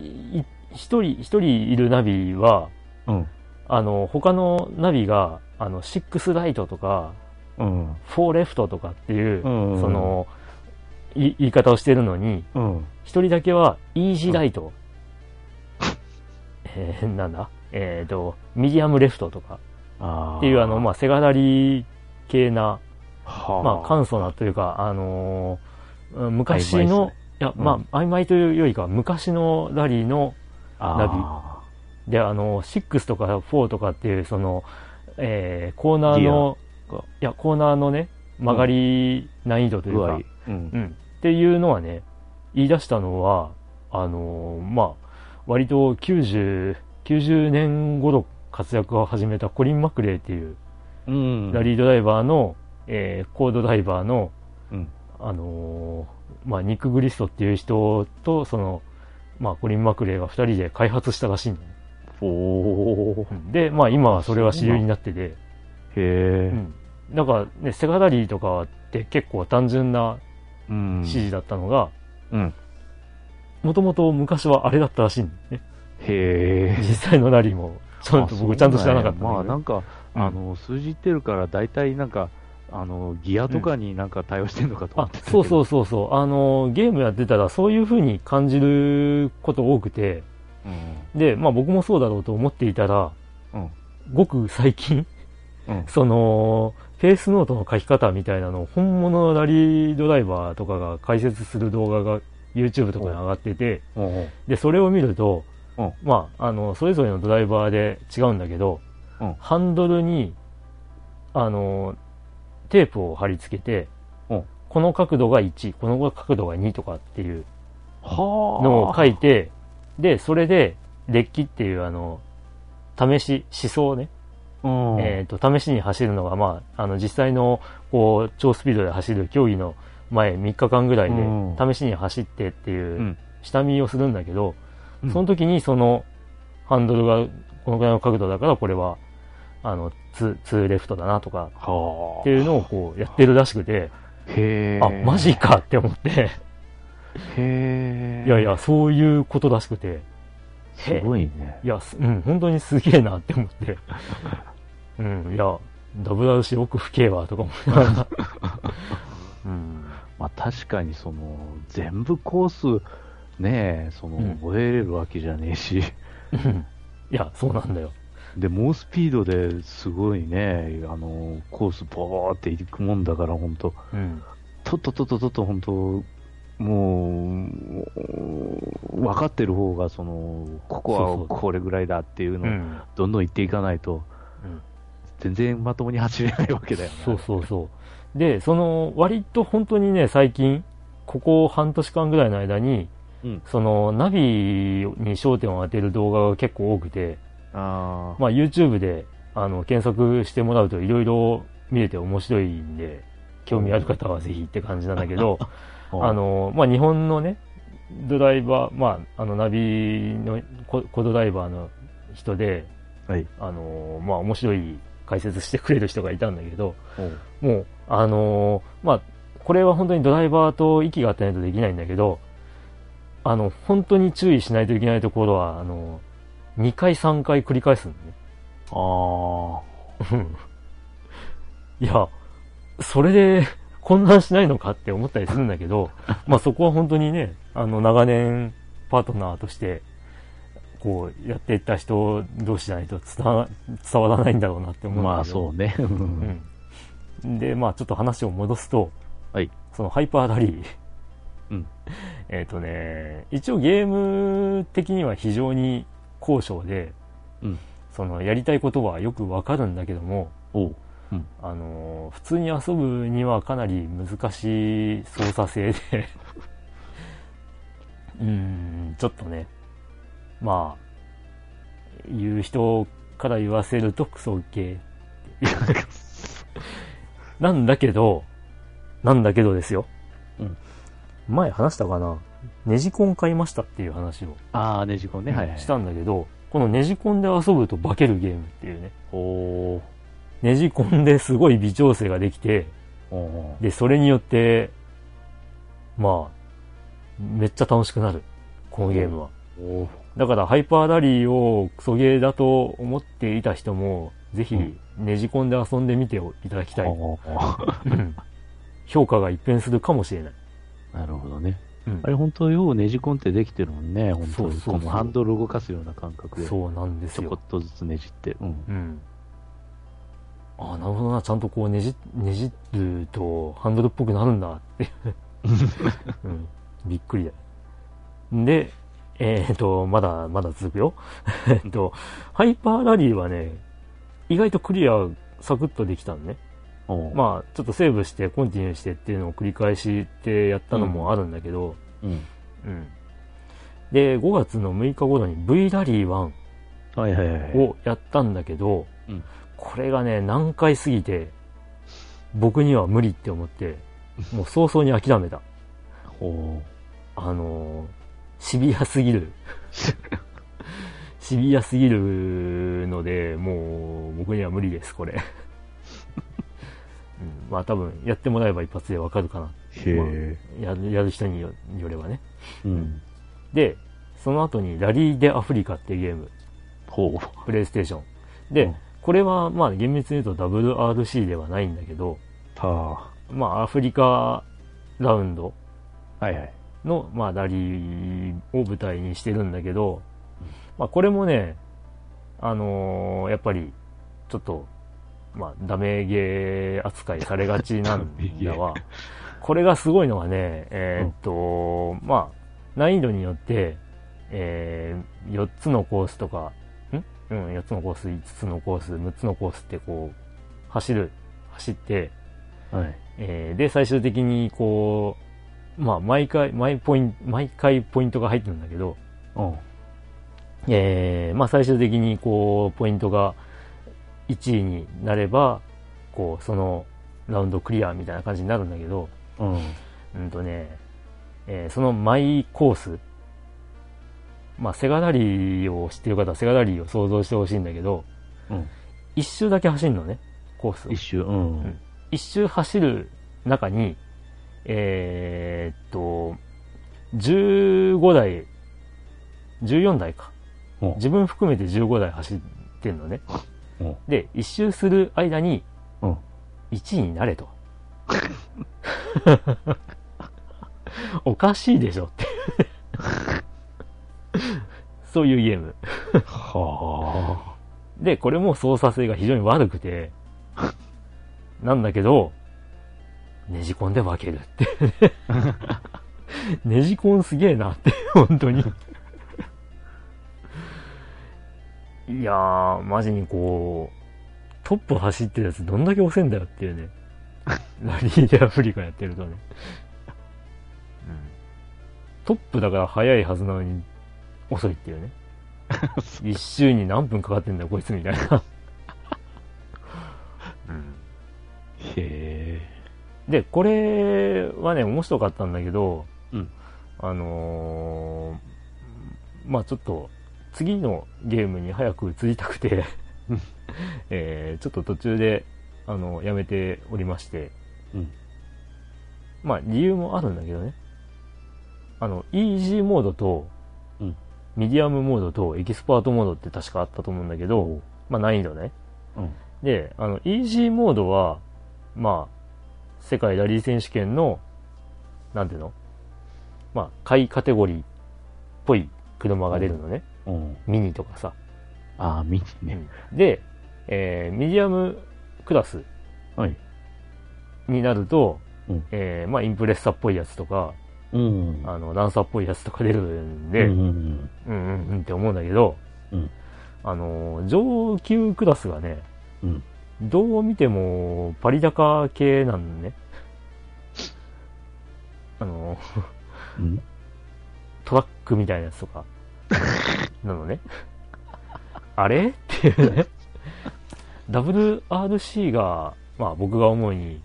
い、一人、一人いるナビは、うん。あの、他のナビが、あの、6ライトとか、うん。4レフトとかっていう、うんその、い言い方をしてるのに、うん。一人だけは、イージーライト。えーなんだ？えっ、と、ミディアムレフトとか。っていう、あの、まあ、セガラリー系な、はあ、まあ、簡素なというか、あのーうん昔の、ね。いや、うん。まあ、曖昧というよりかは、昔のラリーの、あで、あの、6とか4とかっていう、その、えーコーナーの、いや、コーナーのね、曲がり難易度というか。うん。うん、っていうのはね、言い出したのは、あのーまあ、割と90、90年頃活躍を始めたコリン・マクレーっていううん。ラリードライバーの、えーコードダイバーの、うん。あのーまあ、ニック・グリストっていう人と、その、まあ、コリン・マクレーが二人で開発したらしいんだよね。おで、まあ、今はそれは主流になってて、へえ。うん。だからね、セガラリーとかって結構単純なうん。指示だったのが、うん。もともと昔はあれだったらしいんだよね。へえ。実際のラリーも、ちょっと僕ちゃんと知らなかったんだけど。まあなんか、うんあの、数字言ってるから、大体なんか、あの、ギアとかになんか対応してんのかと思あってたけど。そうそうそうそう。あの、ゲームやってたらそういう風に感じること多くて、うん。で、まあ僕もそうだろうと思っていたら、うん。ごく最近、うん。その、フェイスノートの書き方みたいなのを本物のラリードライバーとかが解説する動画が YouTube とかに上がってて、で、それを見ると、うんまあ、あの、それぞれのドライバーで違うんだけど、うんハンドルに、あの、テープを貼り付けて、うんこの角度が1、この角度が2とかっていうはあ。のを書いて、で、それで、デッキっていうあの、試し、思想ね、うん。えっ、と、試しに走るのが、まあ、あの、実際の、こう、超スピードで走る競技の前3日間ぐらいうんで、試しに走ってっていうう、ん。下見をするんだけど、うんその時にその、ハンドルがこのぐらいの角度だから、これは、あの、ツー、ツーレフトだなとか、はあ。っていうのをこう、やってるらしくて。あ、マジかって思って、へえ。いやいや、そういうことらしくて、すごいね。いや、すうん、本当にすげえなって思って。うん、いや、WRC 奥深えわ、とか思いながら。うん。まあ確かにその、全部コース、ねえ、その、うん覚えれるわけじゃねえし。うんいや、そうなんだよ。で、猛スピードですごいね、あの、コースボーって行くもんだから、本当うん。とっとっとっとっとっと、本当もう、分かってる方が、その、ここはこれぐらいだっていうのを、うん。どんどん行っていかないと、うん全然まともに走れないわけだよな。そうそうそう。で、その、割と本当にね、最近、ここ半年間ぐらいの間に、うんその、ナビに焦点を当てる動画が結構多くて、ああ。まあ YouTube で、あの、検索してもらうといろいろ見れて面白いんで、興味ある方はぜひって感じなんだけど、あ、の、まあ、日本のね、ドライバー、まあ、あの、ナビのココドライバーの人で、はい。あの、まあ、面白い解説してくれる人がいたんだけど、もう、あの、まあ、これは本当にドライバーと息が合ってないとできないんだけど、あの、本当に注意しないといけないところは、あの、2回3回繰り返すんだね。あうん いや、それで混乱しないのかって思ったりするんだけど、まあそこは本当にね、あの長年パートナーとして、こうやっていった人同士じゃないと伝わ伝わらないんだろうなってあ。思うんだ。まあそうね。うんうん。で、まあちょっと話を戻すと、はい。そのハイパーラリー。うん。えっとね、一応ゲーム的には非常に高尚で、うんそのやりたいことはよくわかるんだけども、おう。あのー普通に遊ぶにはかなり難しい操作性で うーん、ちょっとね、まあ、言う人から言わせるとクソ系。なんだけど、なんだけどですよ。うん前話したかなネジコン買いましたっていう話をああ、ネジコンね。はいはい。したんだけど、このネジコンで遊ぶと化けるゲームっていうね。おーネジコンですごい微調整ができて、で、それによって、まあ、めっちゃ楽しくなる。このゲームは。だから、ハイパーラリーをクソゲーだと思っていた人も、ぜひうん、ネジコンで遊んでみていただきたい。評価が一変するかもしれない。なるほどね。うんあれ本当ようネジコンってできてるもんね。本当そうそうハンドルを動かすような感覚で。そうなんですよちょこっ。とずつねじって。うん。うん。ああ、なるほどな。ちゃんとこうねじ、ねじるとハンドルっぽくなるんだっていう。うん。びっくりだ。で、えっ、と、まだ、まだ続くよ。えっと、ハイパーラリーはね、意外とクリアサクッとできたのね。まあ、ちょっとセーブして、コンティニューしてっていうのを繰り返してやったのもあるんだけど、うん。うん。で、5月の6日頃に V ラリー1はいはいはい。をやったんだけど、うんこれがね、難解すぎて、僕には無理って思って、もう早々に諦めた。あのーシビアすぎる。シビアすぎるので、もう僕には無理です、これ。うん、まあ多分、やってもらえば一発でわかるかな。へえ。やるやる人によよればね。うん。で、その後にラリー・デ・アフリカっていうゲーム。ほう。プレイステーション。で、うんこれはまあ厳密に言うと WRC ではないんだけど、はまあアフリカラウンドあ。はいはい。の、まあ、ラリーを舞台にしてるんだけど、まあこれもね、あのーやっぱりちょっと、まあダメゲー扱いされがちなんだわ。これがすごいのはね、えーっと、まあ難易度によって、えー、4つのコースとか、ん？うん、4つのコース、5つのコース、6つのコースってこう、走る、走って、はい。えーで、最終的にこう、まあ、毎回、毎ポイント、毎回ポイントが入ってるんだけど、うん。えーまあ、最終的にこう、ポイントが1位になれば、こう、そのラウンドクリアみたいな感じになるんだけど、うん。うんとね、えーそのマイコース、まあ、セガラリーを知ってる方はセガラリーを想像してほしいんだけど、うん一周だけ走るのね、コースを一。周、うん。ん一周走る中に、えーっと、15台、14台か。うん自分含めて15台走ってんのね。うんで、一周する間に、うん1位になれと。おかしいでしょって。そういうゲーム。はで、これも操作性が非常に悪くて、なんだけど、ネジコンで分けるって。ネジコンすげえなって、本当に。いやー、マジにこう、トップ走ってるやつどんだけ遅いんだよっていうね。ラ リーでアフリカやってるとね。トップだから速いはずなのに遅いっていうね。一周に何分かかってんだよ、こいつみたいな。へえ。で、これはね、面白かったんだけど、うんあのーまあちょっと、次のゲームに早く移りたくてうん、えーちょっと途中で、あの、やめておりまして、うん。まあ理由もあるんだけどね。あの、イージーモードと、うんミディアムモードとエキスパートモードって確かあったと思うんだけど、まあ難易度ね。うん。で、あの、イージーモードは、まあ、世界ラリー選手権の、なんていうの？まあ、下位カテゴリーっぽい車が出るのね。うん。ミニとかさ。ああ、ミニね。で、えーミディアムクラスはい。になると、うんえーまあ、インプレッサっぽいやつとか、うん。あの、ランサーっぽいやつとか出るんで、うんうんうんうんうんって思うんだけど、うんあの、上級クラスがね、うん。どう見てもパリ高系なんね。あの、うん。トラックみたいなやつとか、なのね。あれ？っていうね。WRC が、まあ僕が思うに、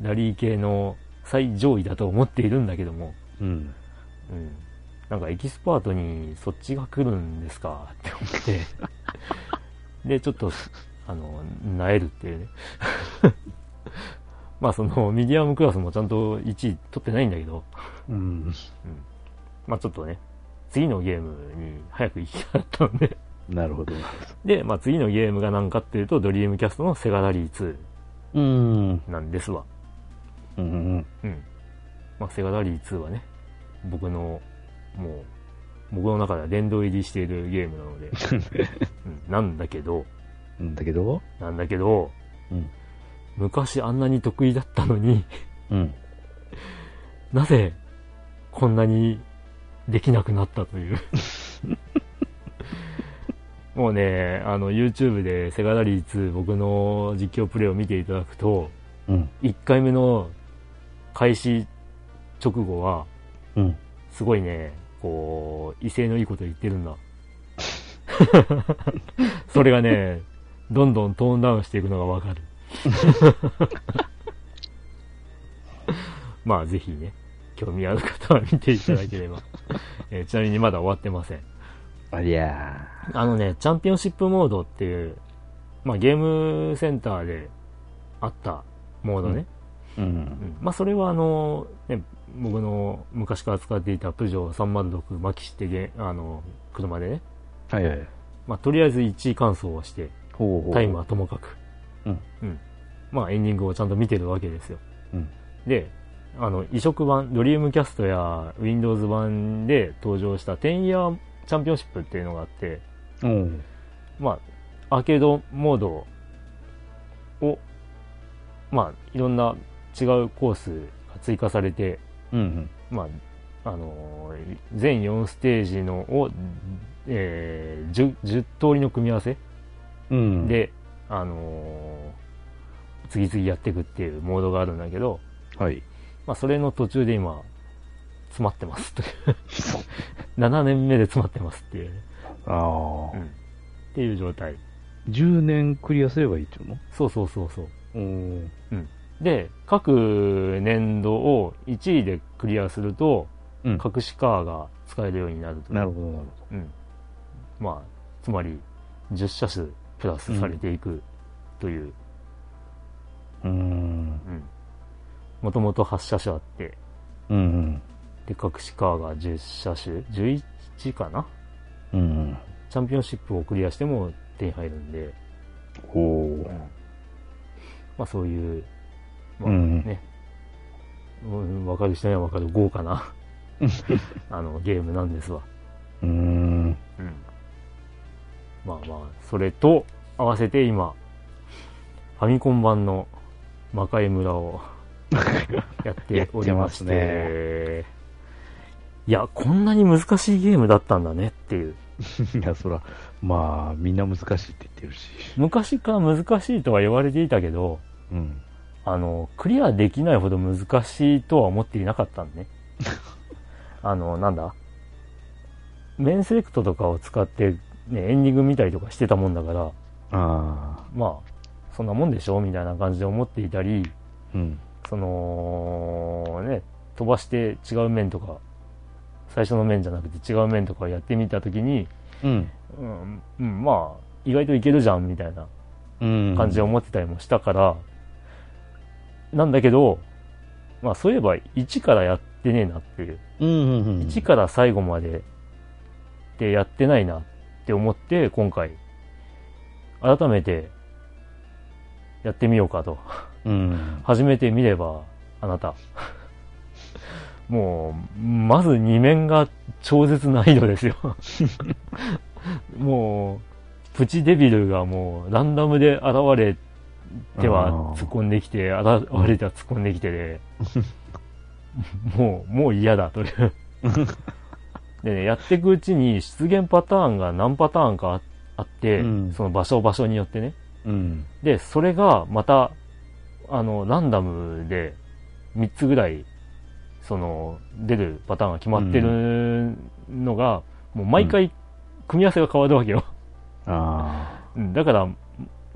ラリー系の最上位だと思っているんだけども、うん。うん。なんかエキスパートにそっちが来るんですか？って思って、で、ちょっと、あの、なえるっていうね。まあその、ミディアムクラスもちゃんと1位取ってないんだけど、うん。まあちょっとね、次のゲームに早く行きたかったので、なるほど。で、まあ次のゲームが何かっていうと、ドリームキャストのセガラリー2うん。なんですわ。うん。うん。まあセガラリー2はね、僕の、もう、僕の中では殿堂入りしているゲームなので、うん、なんだけど、うんだけど、なんだけど、うん。昔あんなに得意だったのに、うん。なぜこんなにできなくなったという。もうね、あの YouTube でセガラリー2僕の実況プレイを見ていただくと、うん。1回目の開始直後は、うん。すごいね、こう、威勢のいいこと言ってるんだ。それがね、どんどんトーンダウンしていくのがわかる。まあぜひね、興味ある方は見ていただければ。えーちなみにまだ終わってません。ありゃあのね、チャンピオンシップモードっていう、まあゲームセンターであったモードね。ー。う。うんんまあそれはあの、ね、僕の昔から使っていたプジョー306マキシってゲあの、車でね、はいはい。まあとりあえず1位完走をして、ほうほう。タイムはともかく、うん。うん。まあエンディングをちゃんと見てるわけですよ。うん。で、あの、移植版、ドリームキャストや Windows 版で登場した10 year チャンピオンシップっていうのがあって、うん。まあ、アーケードモードを、まあ、いろんな違うコースが追加されて、うん。まあ、あのー全4ステージのを、えー 10, 10通りの組み合わせうん。、で、あのー次々やっていくっていうモードがあるんだけど、はい。まあ、それの途中で今、詰まってますという。7年目で詰まってますっていうね、ああ、うん。っていう状態。10年クリアすればいいっていうの？そうそうそうそう。うん。で、各年度を1位でクリアすると、うん。隠しカーが使えるようになると。なるほど、なるほうん。まあ、つまり、10車種プラスされていくという、ど。うん。うん。もともと8車種あって、うん。で、隠しカーが10車種 ?11 かな？うん。チャンピオンシップをクリアしても手に入るんで、ほまあそういう、まあうんね、うんわかる人にはわかる豪華な、あの、ゲームなんですわ。う。うん。うん。まあまあ、それと合わせて今、ファミコン版の魔界村を やっておりまして、やっていや、こんなに難しいゲームだったんだねっていう。いや、そら、まあ、みんな難しいって言ってるし。昔から難しいとは言われていたけど、うん。あの、クリアできないほど難しいとは思っていなかったんね。あの、なんだ？メンセレクトとかを使って、ね、エンディング見たりとかしてたもんだから、ああ。まあ、そんなもんでしょみたいな感じで思っていたり、うん。その、ね、飛ばして違う面とか、最初の面じゃなくて違う面とかをやってみたときに、うん。うん、うん、まあ、意外といけるじゃん、みたいなうん。感じで思ってたりもしたから、なんだけど、まあそういえば1からやってねえなっていう。うんうんうん。1から最後まででやってないなって思って、今回、改めてやってみようかと。うん。始めてみれば、あなた。もう、まず2面が超絶難易度ですよ。もう、プチデビルがもうランダムで現れては突っ込んできて、現れては突っ込んできてで、もう、もう嫌だという。でね、やっていくうちに出現パターンが何パターンかああって、うんその場所場所によってね。うん。で、それがまた、あの、ランダムで3つぐらい、その、出るパターンが決まってるのが、もう毎回組み合わせが変わるわけよ。あうんだから、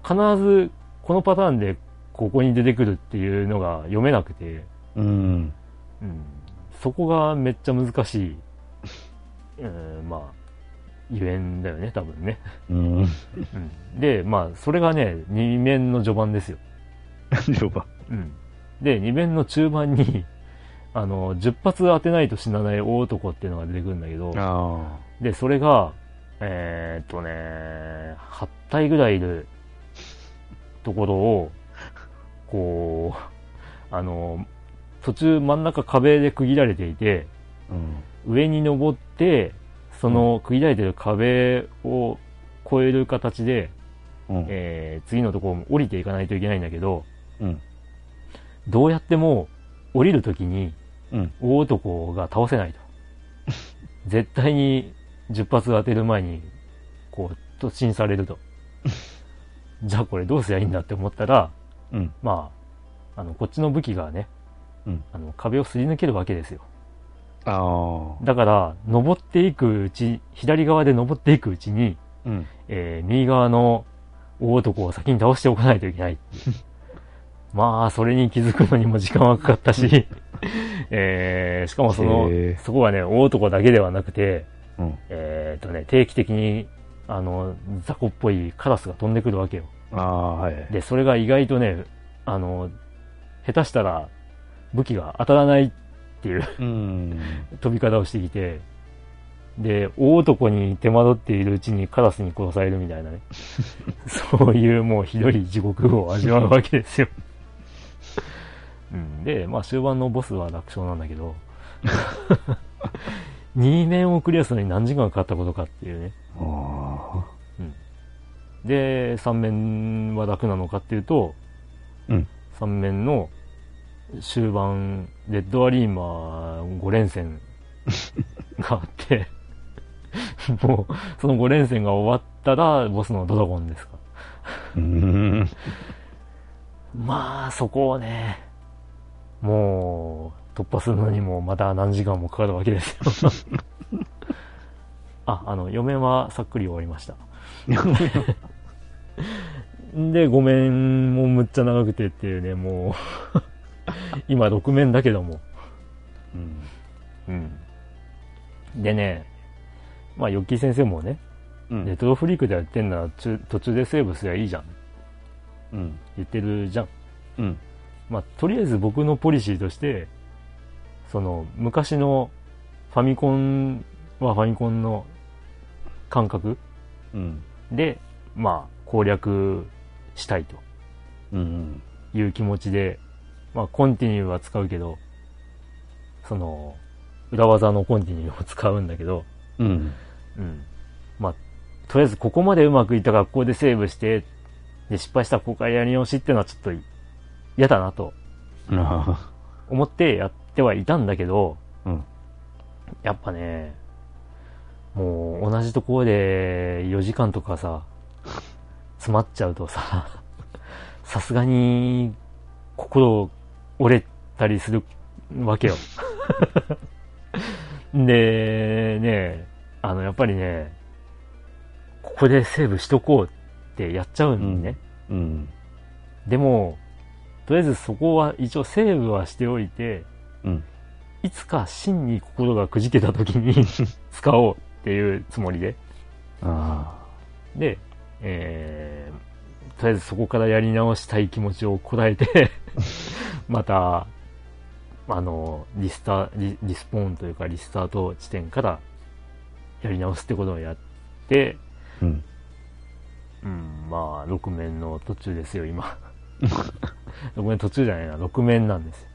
必ずこのパターンでここに出てくるっていうのが読めなくて、あ。うん。うん、そこがめっちゃ難しい、うん、まあ、ゆえんだよね、多分ね。うん。うん、で、まあ、それがね、2面の序盤ですよ。うん。で、2面の中盤に、あの、10発当てないと死なない大男っていうのが出てくるんだけど、あで、それが、えーっとね、8体ぐらいいるところを、こう、あの、途中真ん中壁で区切られていて、あ。うん。上に登って、その区切られてる壁を越える形で、うん。えー次のところを降りていかないといけないんだけど、うん。どうやっても降りるときにうん。大男が倒せないと。絶対に10発当てる前に、こう、突進されると。じゃあこれどうすりゃいいんだって思ったら、うん。まあ、あの、こっちの武器がね、うんあの、壁をすり抜けるわけですよ。ああ。だから、登っていくうち、左側で登っていくうちに、うん。えー右側の大男を先に倒しておかないといけないっていう。まあ、それに気づくのにも時間はかかったし、えーしかもそのそこはね、大男だけではなくて、うん。えっ、とね、定期的に、あの、雑魚っぽいカラスが飛んでくるわけよ。ああ、はい。で、それが意外とね、あの、下手したら武器が当たらないっていううん。飛び方をしてきて、で、大男に手間取っているうちにカラスに殺されるみたいなね。そういうもうひどい地獄を味わうわけですよ。うん、で、まあ終盤のボスは楽勝なんだけど、2面をクリアするのに何時間かかったことかっていうね。あで、3面は楽なのかっていうと、うん。3面の終盤、レッドアリーマー5連戦があって、もう、その5連戦が終わったら、ボスのドラゴンですか。まあ、そこをね、もう、突破するのにもまた何時間もかかるわけですよ。あ、あの、4面はさっくり終わりました。で、5面もむっちゃ長くてっていうね、もう、今6面だけども。うん。うん。でね、まあ、ヨッキー先生もね、うんレトロフリークでやってんなら中途中でセーブすりゃいいじゃん。うん。言ってるじゃん。うん。まあ、とりあえず僕のポリシーとして、その、昔のファミコンはファミコンの感覚うん。で、まあ、攻略したいとうん。いう気持ちで、まあ、コンティニューは使うけど、その、裏技のコンティニューを使うんだけど、うん。うん。まあ、とりあえずここまでうまくいった学校でセーブして、で、失敗したらここからやり直しっていうのはちょっと嫌だなとあ思ってやってはいたんだけど、うんやっぱね、もう同じところで4時間とかさ、詰まっちゃうとさ、さすがに心折れたりするわけよ。で、ね、あの、やっぱりね、ここでセーブしとこうってやっちゃうんね。うん。でも、とりあえずそこは一応セーブはしておいて、うん。いつか真に心がくじけた時に 使おうっていうつもりで。あで、えー、とりあえずそこからやり直したい気持ちをこらえて、また、あの、リスタ、リリスポーンというかリスタート地点からやり直すってことをやって、あ。うん。うん、まあ、6面の途中ですよ、今。6面途中じゃないな、6面なんですよ。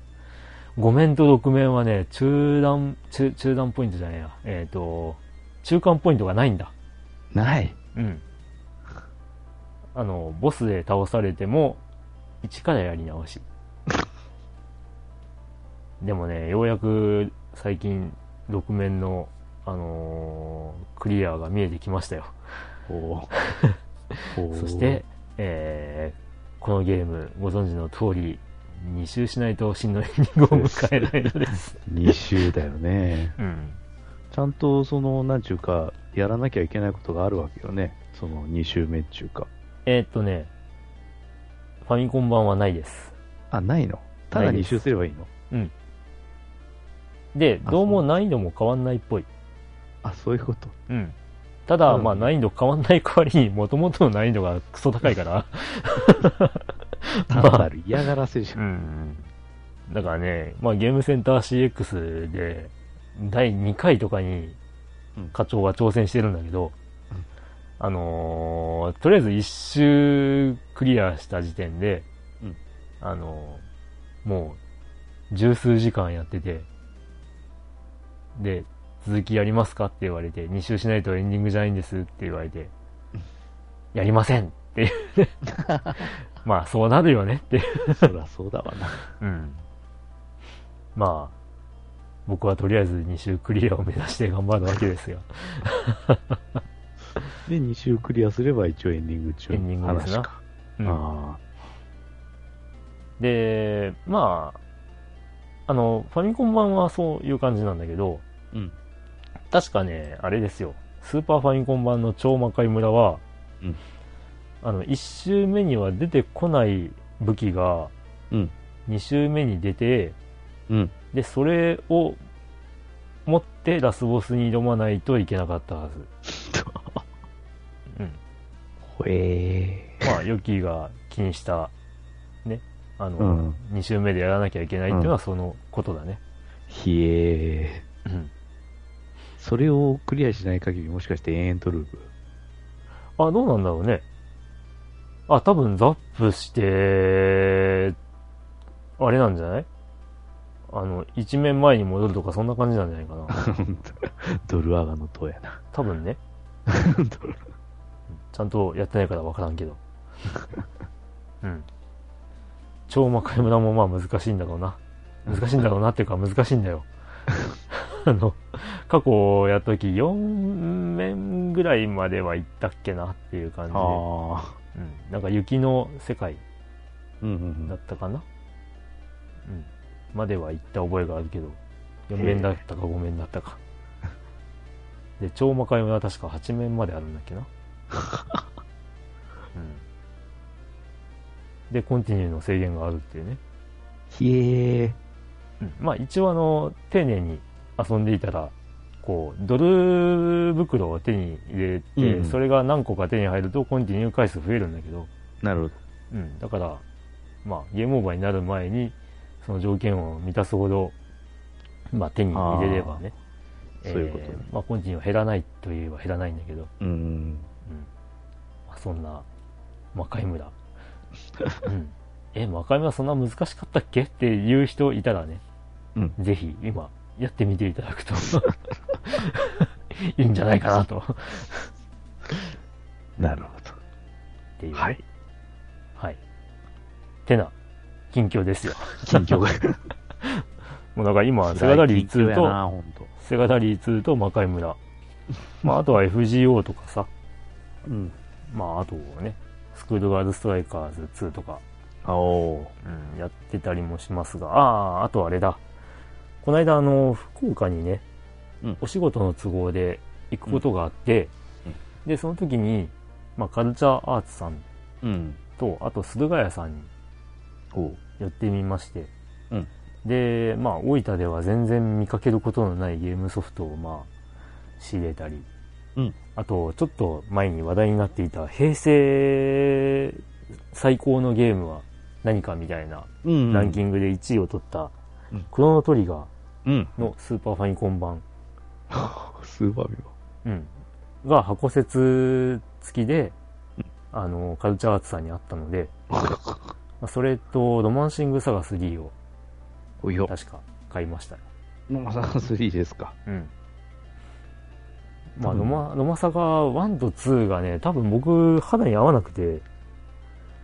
5面と6面はね、中断、中、中断ポイントじゃないや。えっ、と、中間ポイントがないんだ。ない。うん。あの、ボスで倒されても、一からやり直し。でもね、ようやく最近、6面の、あのークリアが見えてきましたよ。おお そして、、えーこのゲーム、ご存知の通り、2周しないと真のエンディングを迎えないのです。2周だよね。うん。ちゃんと、その、なんちゅうか、やらなきゃいけないことがあるわけよね。その2周目っちゅうか。えーっとね、ファミコン版はないです。あ、ないの？ただ2ないです周すればいいの？で、あどうも難易度も変わんないっぽい。あ、そういうこと。うん。ただ、うんまあ難易度変わんない代わりに、もともとの難易度がクソ高いから。ただなる嫌がらせじゃ。うんん。だからね、まあゲームセンター CX で、第2回とかにうん課長が挑戦してるんだけど、うんあのーとりあえず一周クリアした時点で、うんあのーもう十数時間やってて、で、続きやりますかって言われて、2周しないとエンディングじゃないんですって言われて、やりませんっていうね。まあそうなるよねっていう。そりゃそうだわな。うん。まあ、僕はとりあえず2周クリアを目指して頑張るわけですよ。で、2周クリアすれば一応エンディング中エンディングですな。うんあで、まあ、あの、ファミコン版はそういう感じなんだけど、あ。うん。確かね、あれですよ。スーパーファミコン版の超魔界村は、うんあの、1周目には出てこない武器が、うん。2周目に出て、うん。で、それを持ってラスボスに挑まないといけなかったはず。うん。ほえまあ、ヨッキーが気にした、ね、あの、うん2周目でやらなきゃいけないっていうのはそのことだね。ー。ひえー。うん。それをクリアしない限りもしかして延々とループ？あ、どうなんだろうね。あ、多分ザップして、あれなんじゃない？あの、一面前に戻るとかそんな感じなんじゃないかな。ドルアガの塔やな。多分ね。ちゃんとやってないから分からんけど。うん。超魔界村もまあ難しいんだろうな。難しいんだろうなっていうか難しいんだよ。あの、過去やった時4面ぐらいまでは行ったっけなっていう感じで。うん。なんか雪の世界うんうんだったかな。うん。までは行った覚えがあるけど、4面だったか5面だったか。で、超魔界村は確か8面まであるんだっけな。うん。で、コンティニューの制限があるっていうね。ひえー。うん。まあ一応あの、丁寧に遊んでいたら、こう、ドル袋を手に入れて、うんそれが何個か手に入るとコンティニュー回数増えるんだけど、なるほど。うん、だから、まあ、ゲームオーバーになる前に、その条件を満たすほど、まあ、手に入れればね。そういうことねまあ、コンティニューは減らないといえば減らないんだけど、うん。うん。まあ、そんな、魔界村。うん。え、魔界村そんな難しかったっけ？っていう人いたらね、うん。ぜひ、今、やってみていただくと、いいんじゃないかなと。なるほっていう、ど。はい。。はい。てな、近況ですよ。近況が。もうだから今、セガダリー2と、辛い近況やな、ほんと。セガダリー2と魔界村。まあ、あとは FGO とかさ、うん。まあ、あとね、スクールガールストライカーズ2とか、あおうん、やってたりもしますが、ああ、あとあれだ。この間、あの、福岡にね、うん。お仕事の都合で行くことがあって、うん。で、その時に、まあ、カルチャーアーツさんうん。と、あと、駿河屋さんに。寄ってみまして、うん。で、まあ、大分では全然見かけることのないゲームソフトを、まあ、仕入れたり、うん。あと、ちょっと前に話題になっていた、平成最高のゲームは何かみたいなうんランキングで1位を取った、うんクロノトリガうん。ーのスーパーファミコン版、スーパービうん、が箱説付きで、あの、カルチャーアーツさんにあったので、まあ、それと、ロマンシングサガ3をおいよ。確か買いましたね。ノマサガ3ですか。うん。まあ、ロマ、ロマサガ1と2がね、多分僕、肌に合わなくて、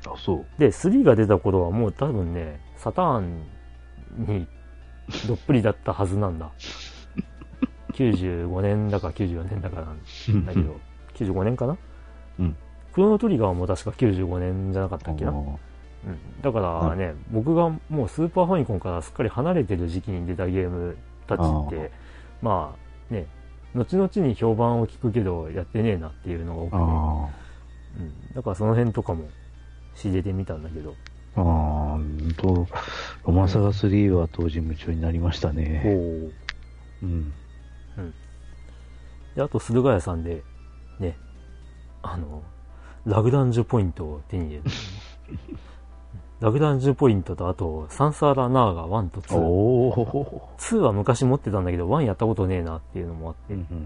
あ、そう。で、3が出た頃はもう多分ね、サターンにどっぷりだったはずなんだ。95年だか94年だかなんだけど、95年かな？うん。クロノトリガーも確か95年じゃなかったっけな？うん。だからね、僕がもうスーパーファミコンからすっかり離れてる時期に出たゲームたちって、まあね、後々に評判を聞くけど、やってねえなっていうのが多くて、あうん。だからその辺とかも仕入れてみたんだけど、あ。あんと、ロマサガ3は当時夢中になりましたね。ほう。うん。で、あと、駿河屋さんで、ね、あの、ラグダンジュポイントを手に入れる。ラグダンジュポイントと、あと、サンサーラナーガ1と2。おお。2は昔持ってたんだけど、1やったことねえなっていうのもあって。うんうん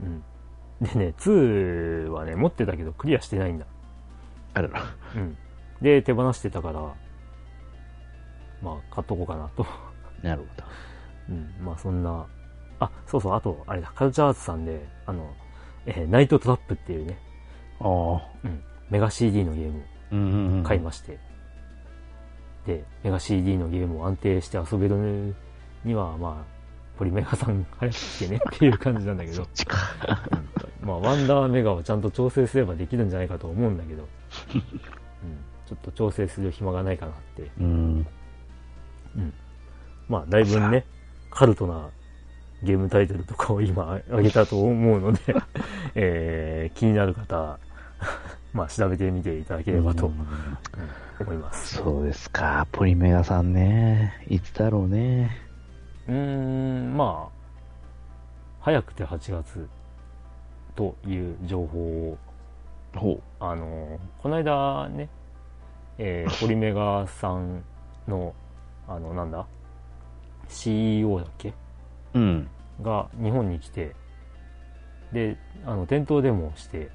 うん。うん。でね、2はね、持ってたけどクリアしてないんだ。あらら。うん。で、手放してたから、まあ、買っとこうかなと。なるほど。うん。まあ、そんな、あ、そうそう、あと、あれだ、カルチャーアーツさんで、あの、えーナイトトラップっていうね、ああ。うん。メガ CD のゲームをうんうんうん。買いまして、で、メガ CD のゲームを安定して遊べるには、まあ、ポリメガさん早く来てねっていう感じなんだけど。うんまあ、ワンダーメガをちゃんと調整すればできるんじゃないかと思うんだけど、うん、ちょっと調整する暇がないかなって。うん。まあ、だいぶね、カルトなゲームタイトルとかを今挙げたと思うので、えー気になる方、まあ、調べてみていただければとうん思います。そうですか。ポリメガさんね。いつだろうね。うーん、まあ、早くて8月という情報を、ほあの、この間ね、えー、ポリメガさんの、あの、なんだ ?CEO だっけ？う。うん。が日本に来て、で、あの、店頭デモをして、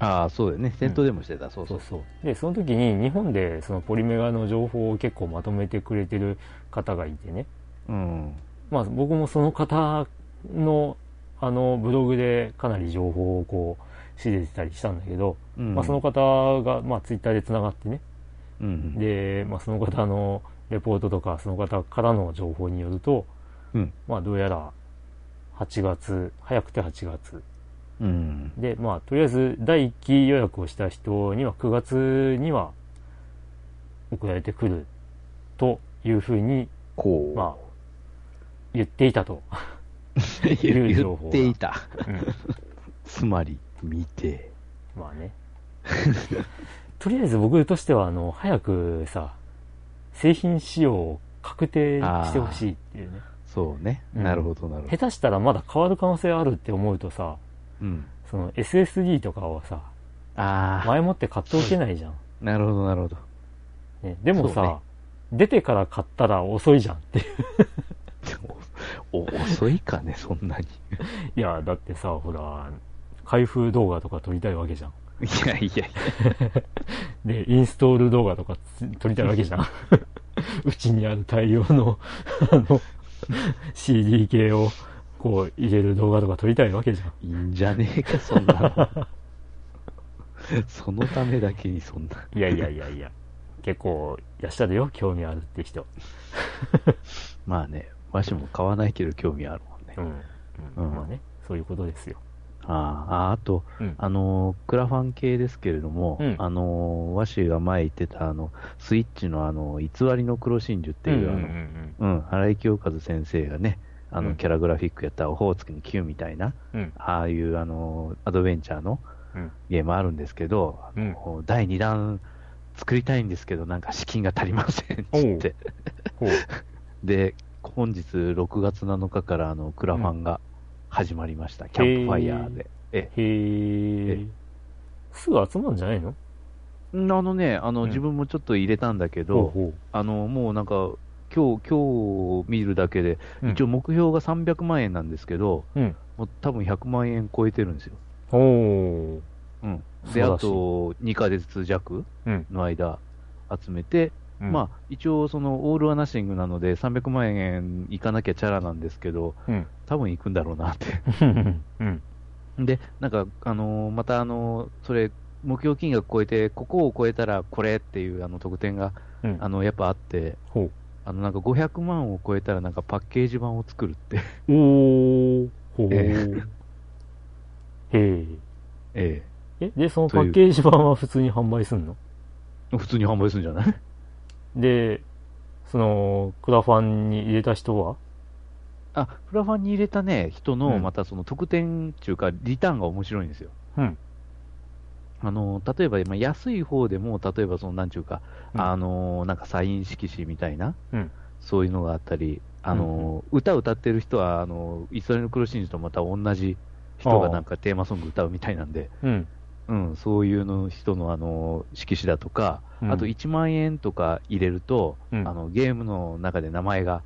ああ、そうだよね。戦闘でもしてた。そうそそうう。そう。で、その時に日本でそのポリメガの情報を結構まとめてくれてる方がいてね。うん。まあ僕もその方のあのブログでかなり情報をこう仕入れてたりしたんだけど、うんまあその方がまあツイッターで繋がってね。うん。で、まあその方のレポートとかその方からの情報によると、うん。まあどうやら8月、早くて8月。うん。で、まあとりあえず第1期予約をした人には9月には送られてくるというふうに、こう。まあ言っていたと。言いう情報がっていた。うんつまり、見て。まあね。とりあえず僕としては、あの、早くさ、製品使用を確定してほしいっていうね。そうね。うんなるほど、なるほど。下手したらまだ変わる可能性あるって思うとさ、うん。その SSD とかをさ、ああ、前もって買っておけないじゃん。なるほど、なるほど。ね、でもさ、ね出てから買ったら遅いじゃんっていう。お遅いかね、そんなに。いや、だってさ、ほら、開封動画とか撮りたいわけじゃん。いやいやい で、インストール動画とかつ撮りたいわけじゃん。うちにある大量の、あの、CD 系を、こう、入れる動画とか撮りたいわけじゃん。いいんじゃねえか、そんなの。そのためだけにそんな。いやいやいやいや。結構、いらっしゃるよ、興味あるって人。まあね、わしも買わないけど興味あるもんね。うん。うんうんまあね、そういうことですよ。ああ、あと、うんあのー、クラファン系ですけれども、うんあのー、和紙が前言ってた、あの、スイッチのあの、偽りの黒真珠っていう、あの、うん、荒井清和先生がね、あの、うんキャラグラフィックやったオホーツクに Q みたいな、うん。ああいう、あの、アドベンチャーのうん。ゲームあるんですけど、あの第2弾作りたいんですけど、なんか資金が足りませんって言って。ほう。で、本日6月7日からあの、クラファンが始まりました。キャンプファイヤーで。えへえ。すぐ集まるんじゃないの？あのね、あの、うん自分もちょっと入れたんだけど、ほうほあの、もうなんか、今日、今日見るだけで、う。一応目標が300万円なんですけど、うん。もう多分100万円超えてるんですよ。うん。で、あと、2ヶ月弱うん。の間集めて、うんまあ、一応、その、オール・ア・ナッシングなので、300万円いかなきゃチャラなんですけど、うん。多分行くんだろうなって。うん。で、なんか、あのーまた、あのーそれ、目標金額超えて、ここを超えたらこれっていうあの特典が、うん。あの、やっぱあって。あの、なんか500万を超えたらなんかパッケージ版を作るって。おー。ほう。えへええ。え、で、そのパッケージ版は普通に販売すんの？え。普通に販売するんじゃない？で、その、クラファンに入れた人は？あ、クラファンに入れたね、人の、うんまたその特典っていうか、リターンが面白いんですよ。うん。あの、例えば、まあ、安い方でも、例えば、その、なんちゅうか、うんあの、なんかサイン色紙みたいな、うん。そういうのがあったり、あの、歌歌ってる人は、あの、イスラエルの黒真珠とまた同じ人がなんかテーマソング歌うみたいなんで、うん。うん、そういうの人のあの、色紙だとか、うんあと1万円とか入れると、うんあの、ゲームの中で名前が、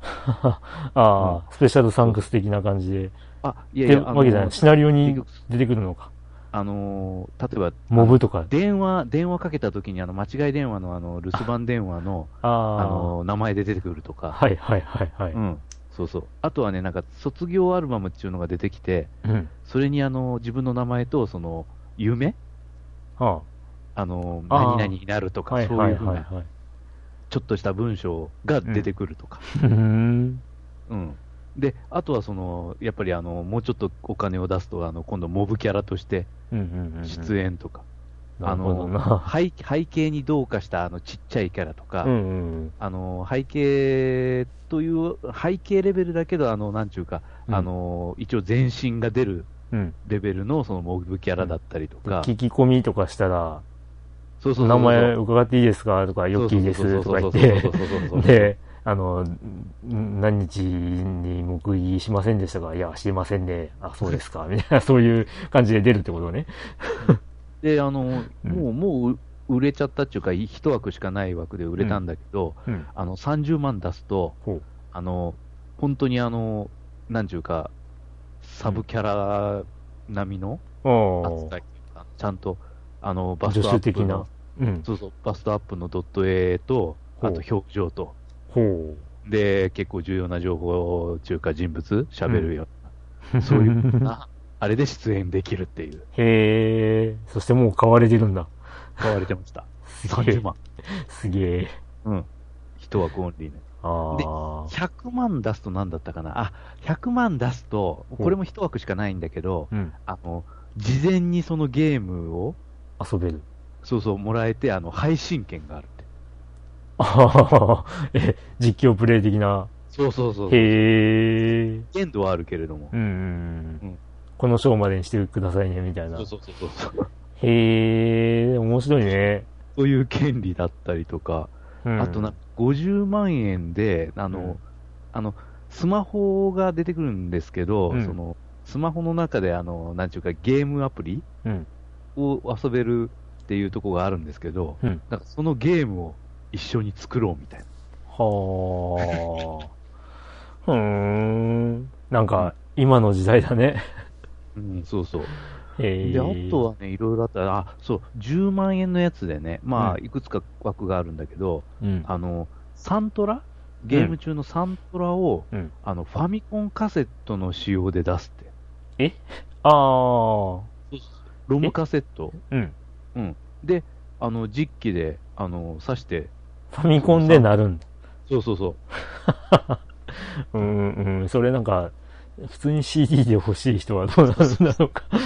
ああ、スペシャルサンクス的な感じで。あ、いやいや、あわけじゃない。シナリオに出てくるのか。あのー、例えば、モブとか。電話、電話かけた時にあの、間違い電話のあの、留守番電話の、ああ。あの、名前で出てくるとか、はいはいはいはい。うん、そうそう。あとはね、なんか、卒業アルバムっていうのが出てきて、うん。それにあの、自分の名前と、その、夢？はあの、あー何々になるとあ。か、はいそうふうな、はいいうはいはい。ちょっとした文章が出てくるとか。うーん。うん。で、あとはその、やっぱりあの、もうちょっとお金を出すと、あの、今度モブキャラとして。出演とか、なあの。背、背景にどうかしたあの、ちっちゃいキャラとか、うんうんあの、背景という、背景レベルだけど、あの、なんちゅうか、うんあの、一応全身が出るうん。レベルのそのモブキャラだったりとか、聞き込みとかしたら、名前伺っていいですか？とか、ヨッキーですとか言って、で、あの、ん何日に目撃しませんでしたか？いや、してませんね。あ、そうですか。みたいな、そういう感じで出るってことね。で、あの、うんもう、もう売れちゃったっていうか、一枠しかない枠で売れたんだけど、うん。あの、30万出すと。あの、本当にあの、なんちゅうか、サブキャラ並みのあ扱いちゃんと、あの、バス助トアップの手的な。、うん。そうそう、バストアップのドット絵と、あと表情と、ほで、結構重要な情報っていうか人物、喋るようう。な、そういうふうな、あれで出演できるっていう、へえ。そしてもう買われてるんだ。買われてました。すげえ30。万。すげえ。うん。一枠オンリーね。あであ。100万出すと何だったかな？あ、100万出すと、これも一枠しかないんだけど、うん。あの、事前にそのゲームを、遊べる。そうそう、もらえて、あの、配信権があるって。ああ。え、実況プレイ的な？そうそうそう。へえ。限度はあるけれども。うんうんうん。この章までにしてくださいね、みたいなそう。そうそうそう。へえ、面白いね。そういう権利だったりとか、うん、あとなんか50万円で、あの、うんあの、スマホが出てくるんですけど、うんその、スマホの中で、あの、なんちゅうか、ゲームアプリうん。を遊べるっていうところがあるんですけど、うん。なんかそのゲームを一緒に作ろうみたいな。はあ。ふーん。なんか、今の時代だね。うん、そうそう。へえ。で、あとはね、いろいろあったら、あ、そう、10万円のやつでね、まあ、うんいくつか枠があるんだけど、うん。あの、サントラ？ゲーム中のサントラを、うん。あの、ファミコンカセットの仕様で出すって。ああ。ロムカセットうん。うん。で、あの、実機で、あの、挿して、ファミコンでなるんだ。そうそうそう。うんうん。それなんか、普通に CD で欲しい人はどうなるんだろうか。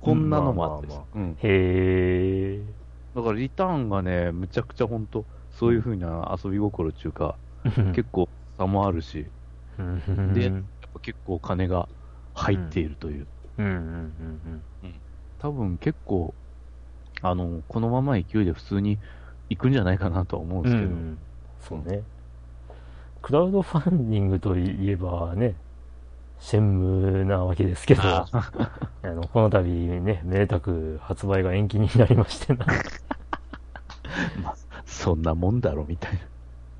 こんなのもあったしまあまあうん。へえ。だからリターンがね、むちゃくちゃ本当そういう風な遊び心っていうか、結構差もあるし、構でやっぱ結構金が入っているという。多分結構、あの、このまま勢いで普通に行くんじゃないかなとは思うんうん。ですけど、うんそうね。クラウドファンディングといえばね、シェンムなわけですけど、あの、この度ね、めでたく発売が延期になりましてな。そんなもんだろみたいな。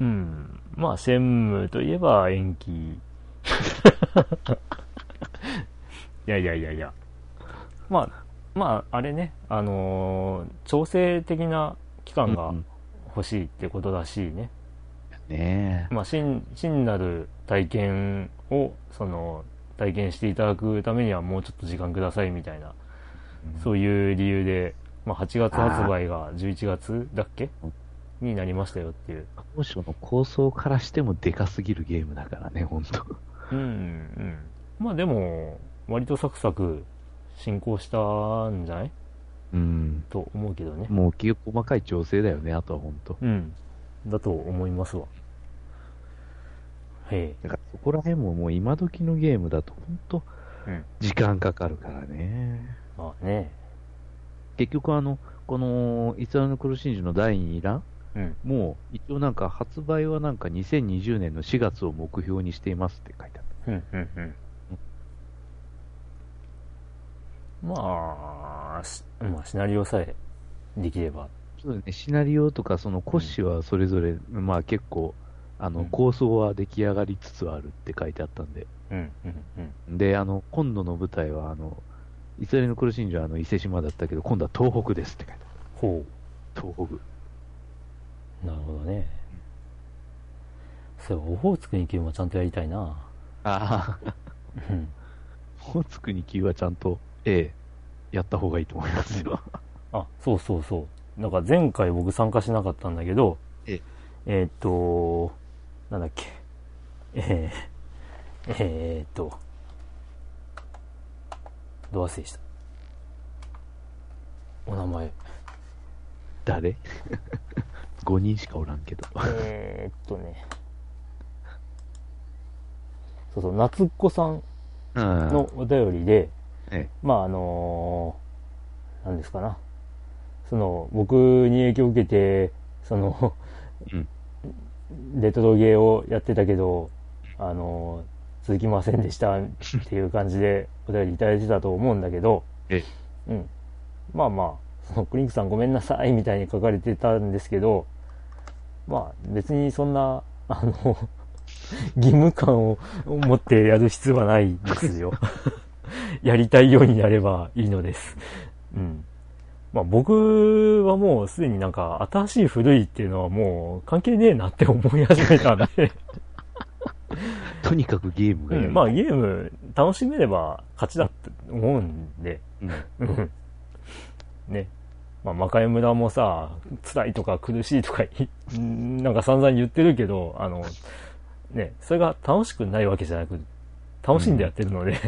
うん。まあ、シェンムといえば延期。いやいやいやいや。まあ、まあ、あれね、あのー調整的な期間がうん欲しいってことだしね。ねえ。まあ、真、真なる体験を、その、体験していただくためにはもうちょっと時間くださいみたいな、そういう理由で、まあ、8月発売が11月だっけ？うんになりましたよっていう。当初の構想からしてもでかすぎるゲームだからね、本当うん、うん。まあでも、割とサクサク進行したんじゃない？うん。と思うけどね。もう細かい調整だよね、あとは本当うん。だと思いますわ。へだからそこら辺ももう今時のゲームだと本当え。うん。時間かかるからね。まあね。結局あの、この、偽りの苦しんじの第2弾うん。もう一応なんか発売はなんか2020年の4月を目標にしていますって書いてあっうん、うん、うん。まあ、しまあ、シナリオさえできれば。た。そうですね、シナリオとかその骨子はそれぞれ、まあ結構、あの、うん構想は出来上がりつつあるって書いてあったんで。うん、うん、うん。で、あの、今度の舞台はあの、偽りの苦しんじはあの伊勢島だったけど、今度は東北ですって書いてあほる。東北。う。なるほどね。そういえば、オホーツクに行けばちゃんとやりたいな。ああ、うん。ホーツクに級はちゃんと、ええ、やった方がいいと思いますよ。あ、そうそうそう。なんか前回僕参加しなかったんだけど、えええーっと、なんだっけ？えー、えーっと、ど忘れした？お名前。誰 ?5 人しかおらんけど。えーっとね。そうそう、夏っ子さんうんのお便りで、えまああのー、なんですかな。その、僕に影響を受けて、その、うんレトロゲーをやってたけど、あのー、続きませんでしたっていう感じで お便りいただいてたと思うんだけど、えうん。まあまあ、そのクリンクさんごめんなさいみたいに書かれてたんですけど、まあ別にそんな、あの、義務感を持ってやる必要はないですよ。やりたいようになればいいのです。うん。まあ僕はもうすでになんか新しい古いっていうのはもう関係ねえなって思い始めたんで、とにかくゲームがうんまあゲーム楽しめれば勝ちだって思うんで、うん。うん。ね。まあ、魔界村もさ、辛いとか苦しいとか なんか散々言ってるけど、あの、ね、それが楽しくないわけじゃなく、楽しんでやってるので、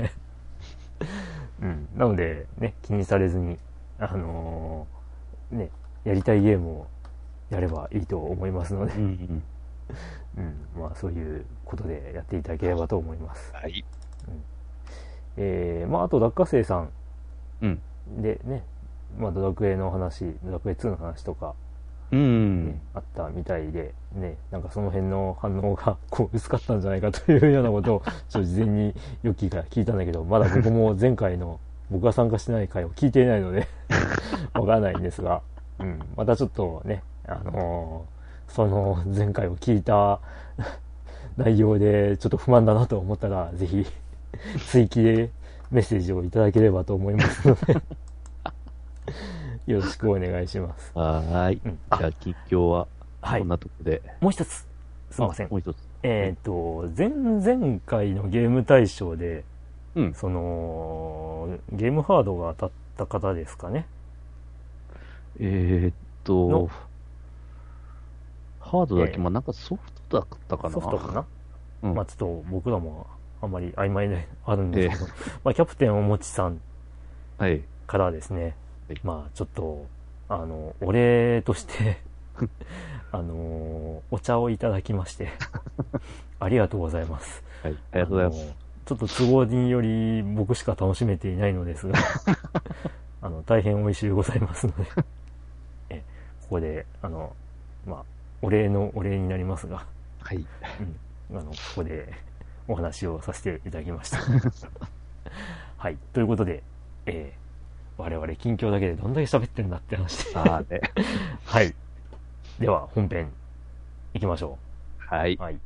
うん、なので、ね、気にされずに、あのーね、やりたいゲームをやればいいと思いますのでう、んうん。うん、まあそういうことでやっていただければと思います。はい。えー、まああと、落花生さんうん。でね、まあドラクエの話、ドラクエ2の話とか、うねん。あったみたいで、ね、なんかその辺の反応が こう薄かったんじゃないかというようなことを、ちょっと事前にヨッキーから聞いたんだけど、まだ僕も前回の僕が参加してない回を聞いていないので、わからないんですが、うん、またちょっとね、あのーその前回を聞いた内容でちょっと不満だなと思ったら、ぜひ追記でメッセージをいただければと思いますので、よろしくお願いします。はーい。うんじゃあ、近況は、はいこんなとこで。もう一つ、すいませんあ。もう一つ。えっ、と、前々回のゲーム大賞で、うん。その、ゲームハードが当たった方ですかね。えーっとの、ハードだっけ、えーまあなんかソフトだったかな。ソフトかな？うんまあちょっと僕らもあんまり曖昧で あるんですけど、まあキャプテンおもちさんはい。からですね、はいまあちょっと、あの、お礼として、あの、お茶をいただきまして、ありがとうございます。はい。ありがとうございます。ちょっと都合により僕しか楽しめていないのですが、あの、大変美味しゅうございますので、え、ここで、あの、まあ、お礼のお礼になりますが、はい。うん、あの、ここでお話をさせていただきました。はい。ということで、えー我々近況だけでどんだけ喋ってんだって話で。さあね。はい。では、本編、行きましょはい。う。はい。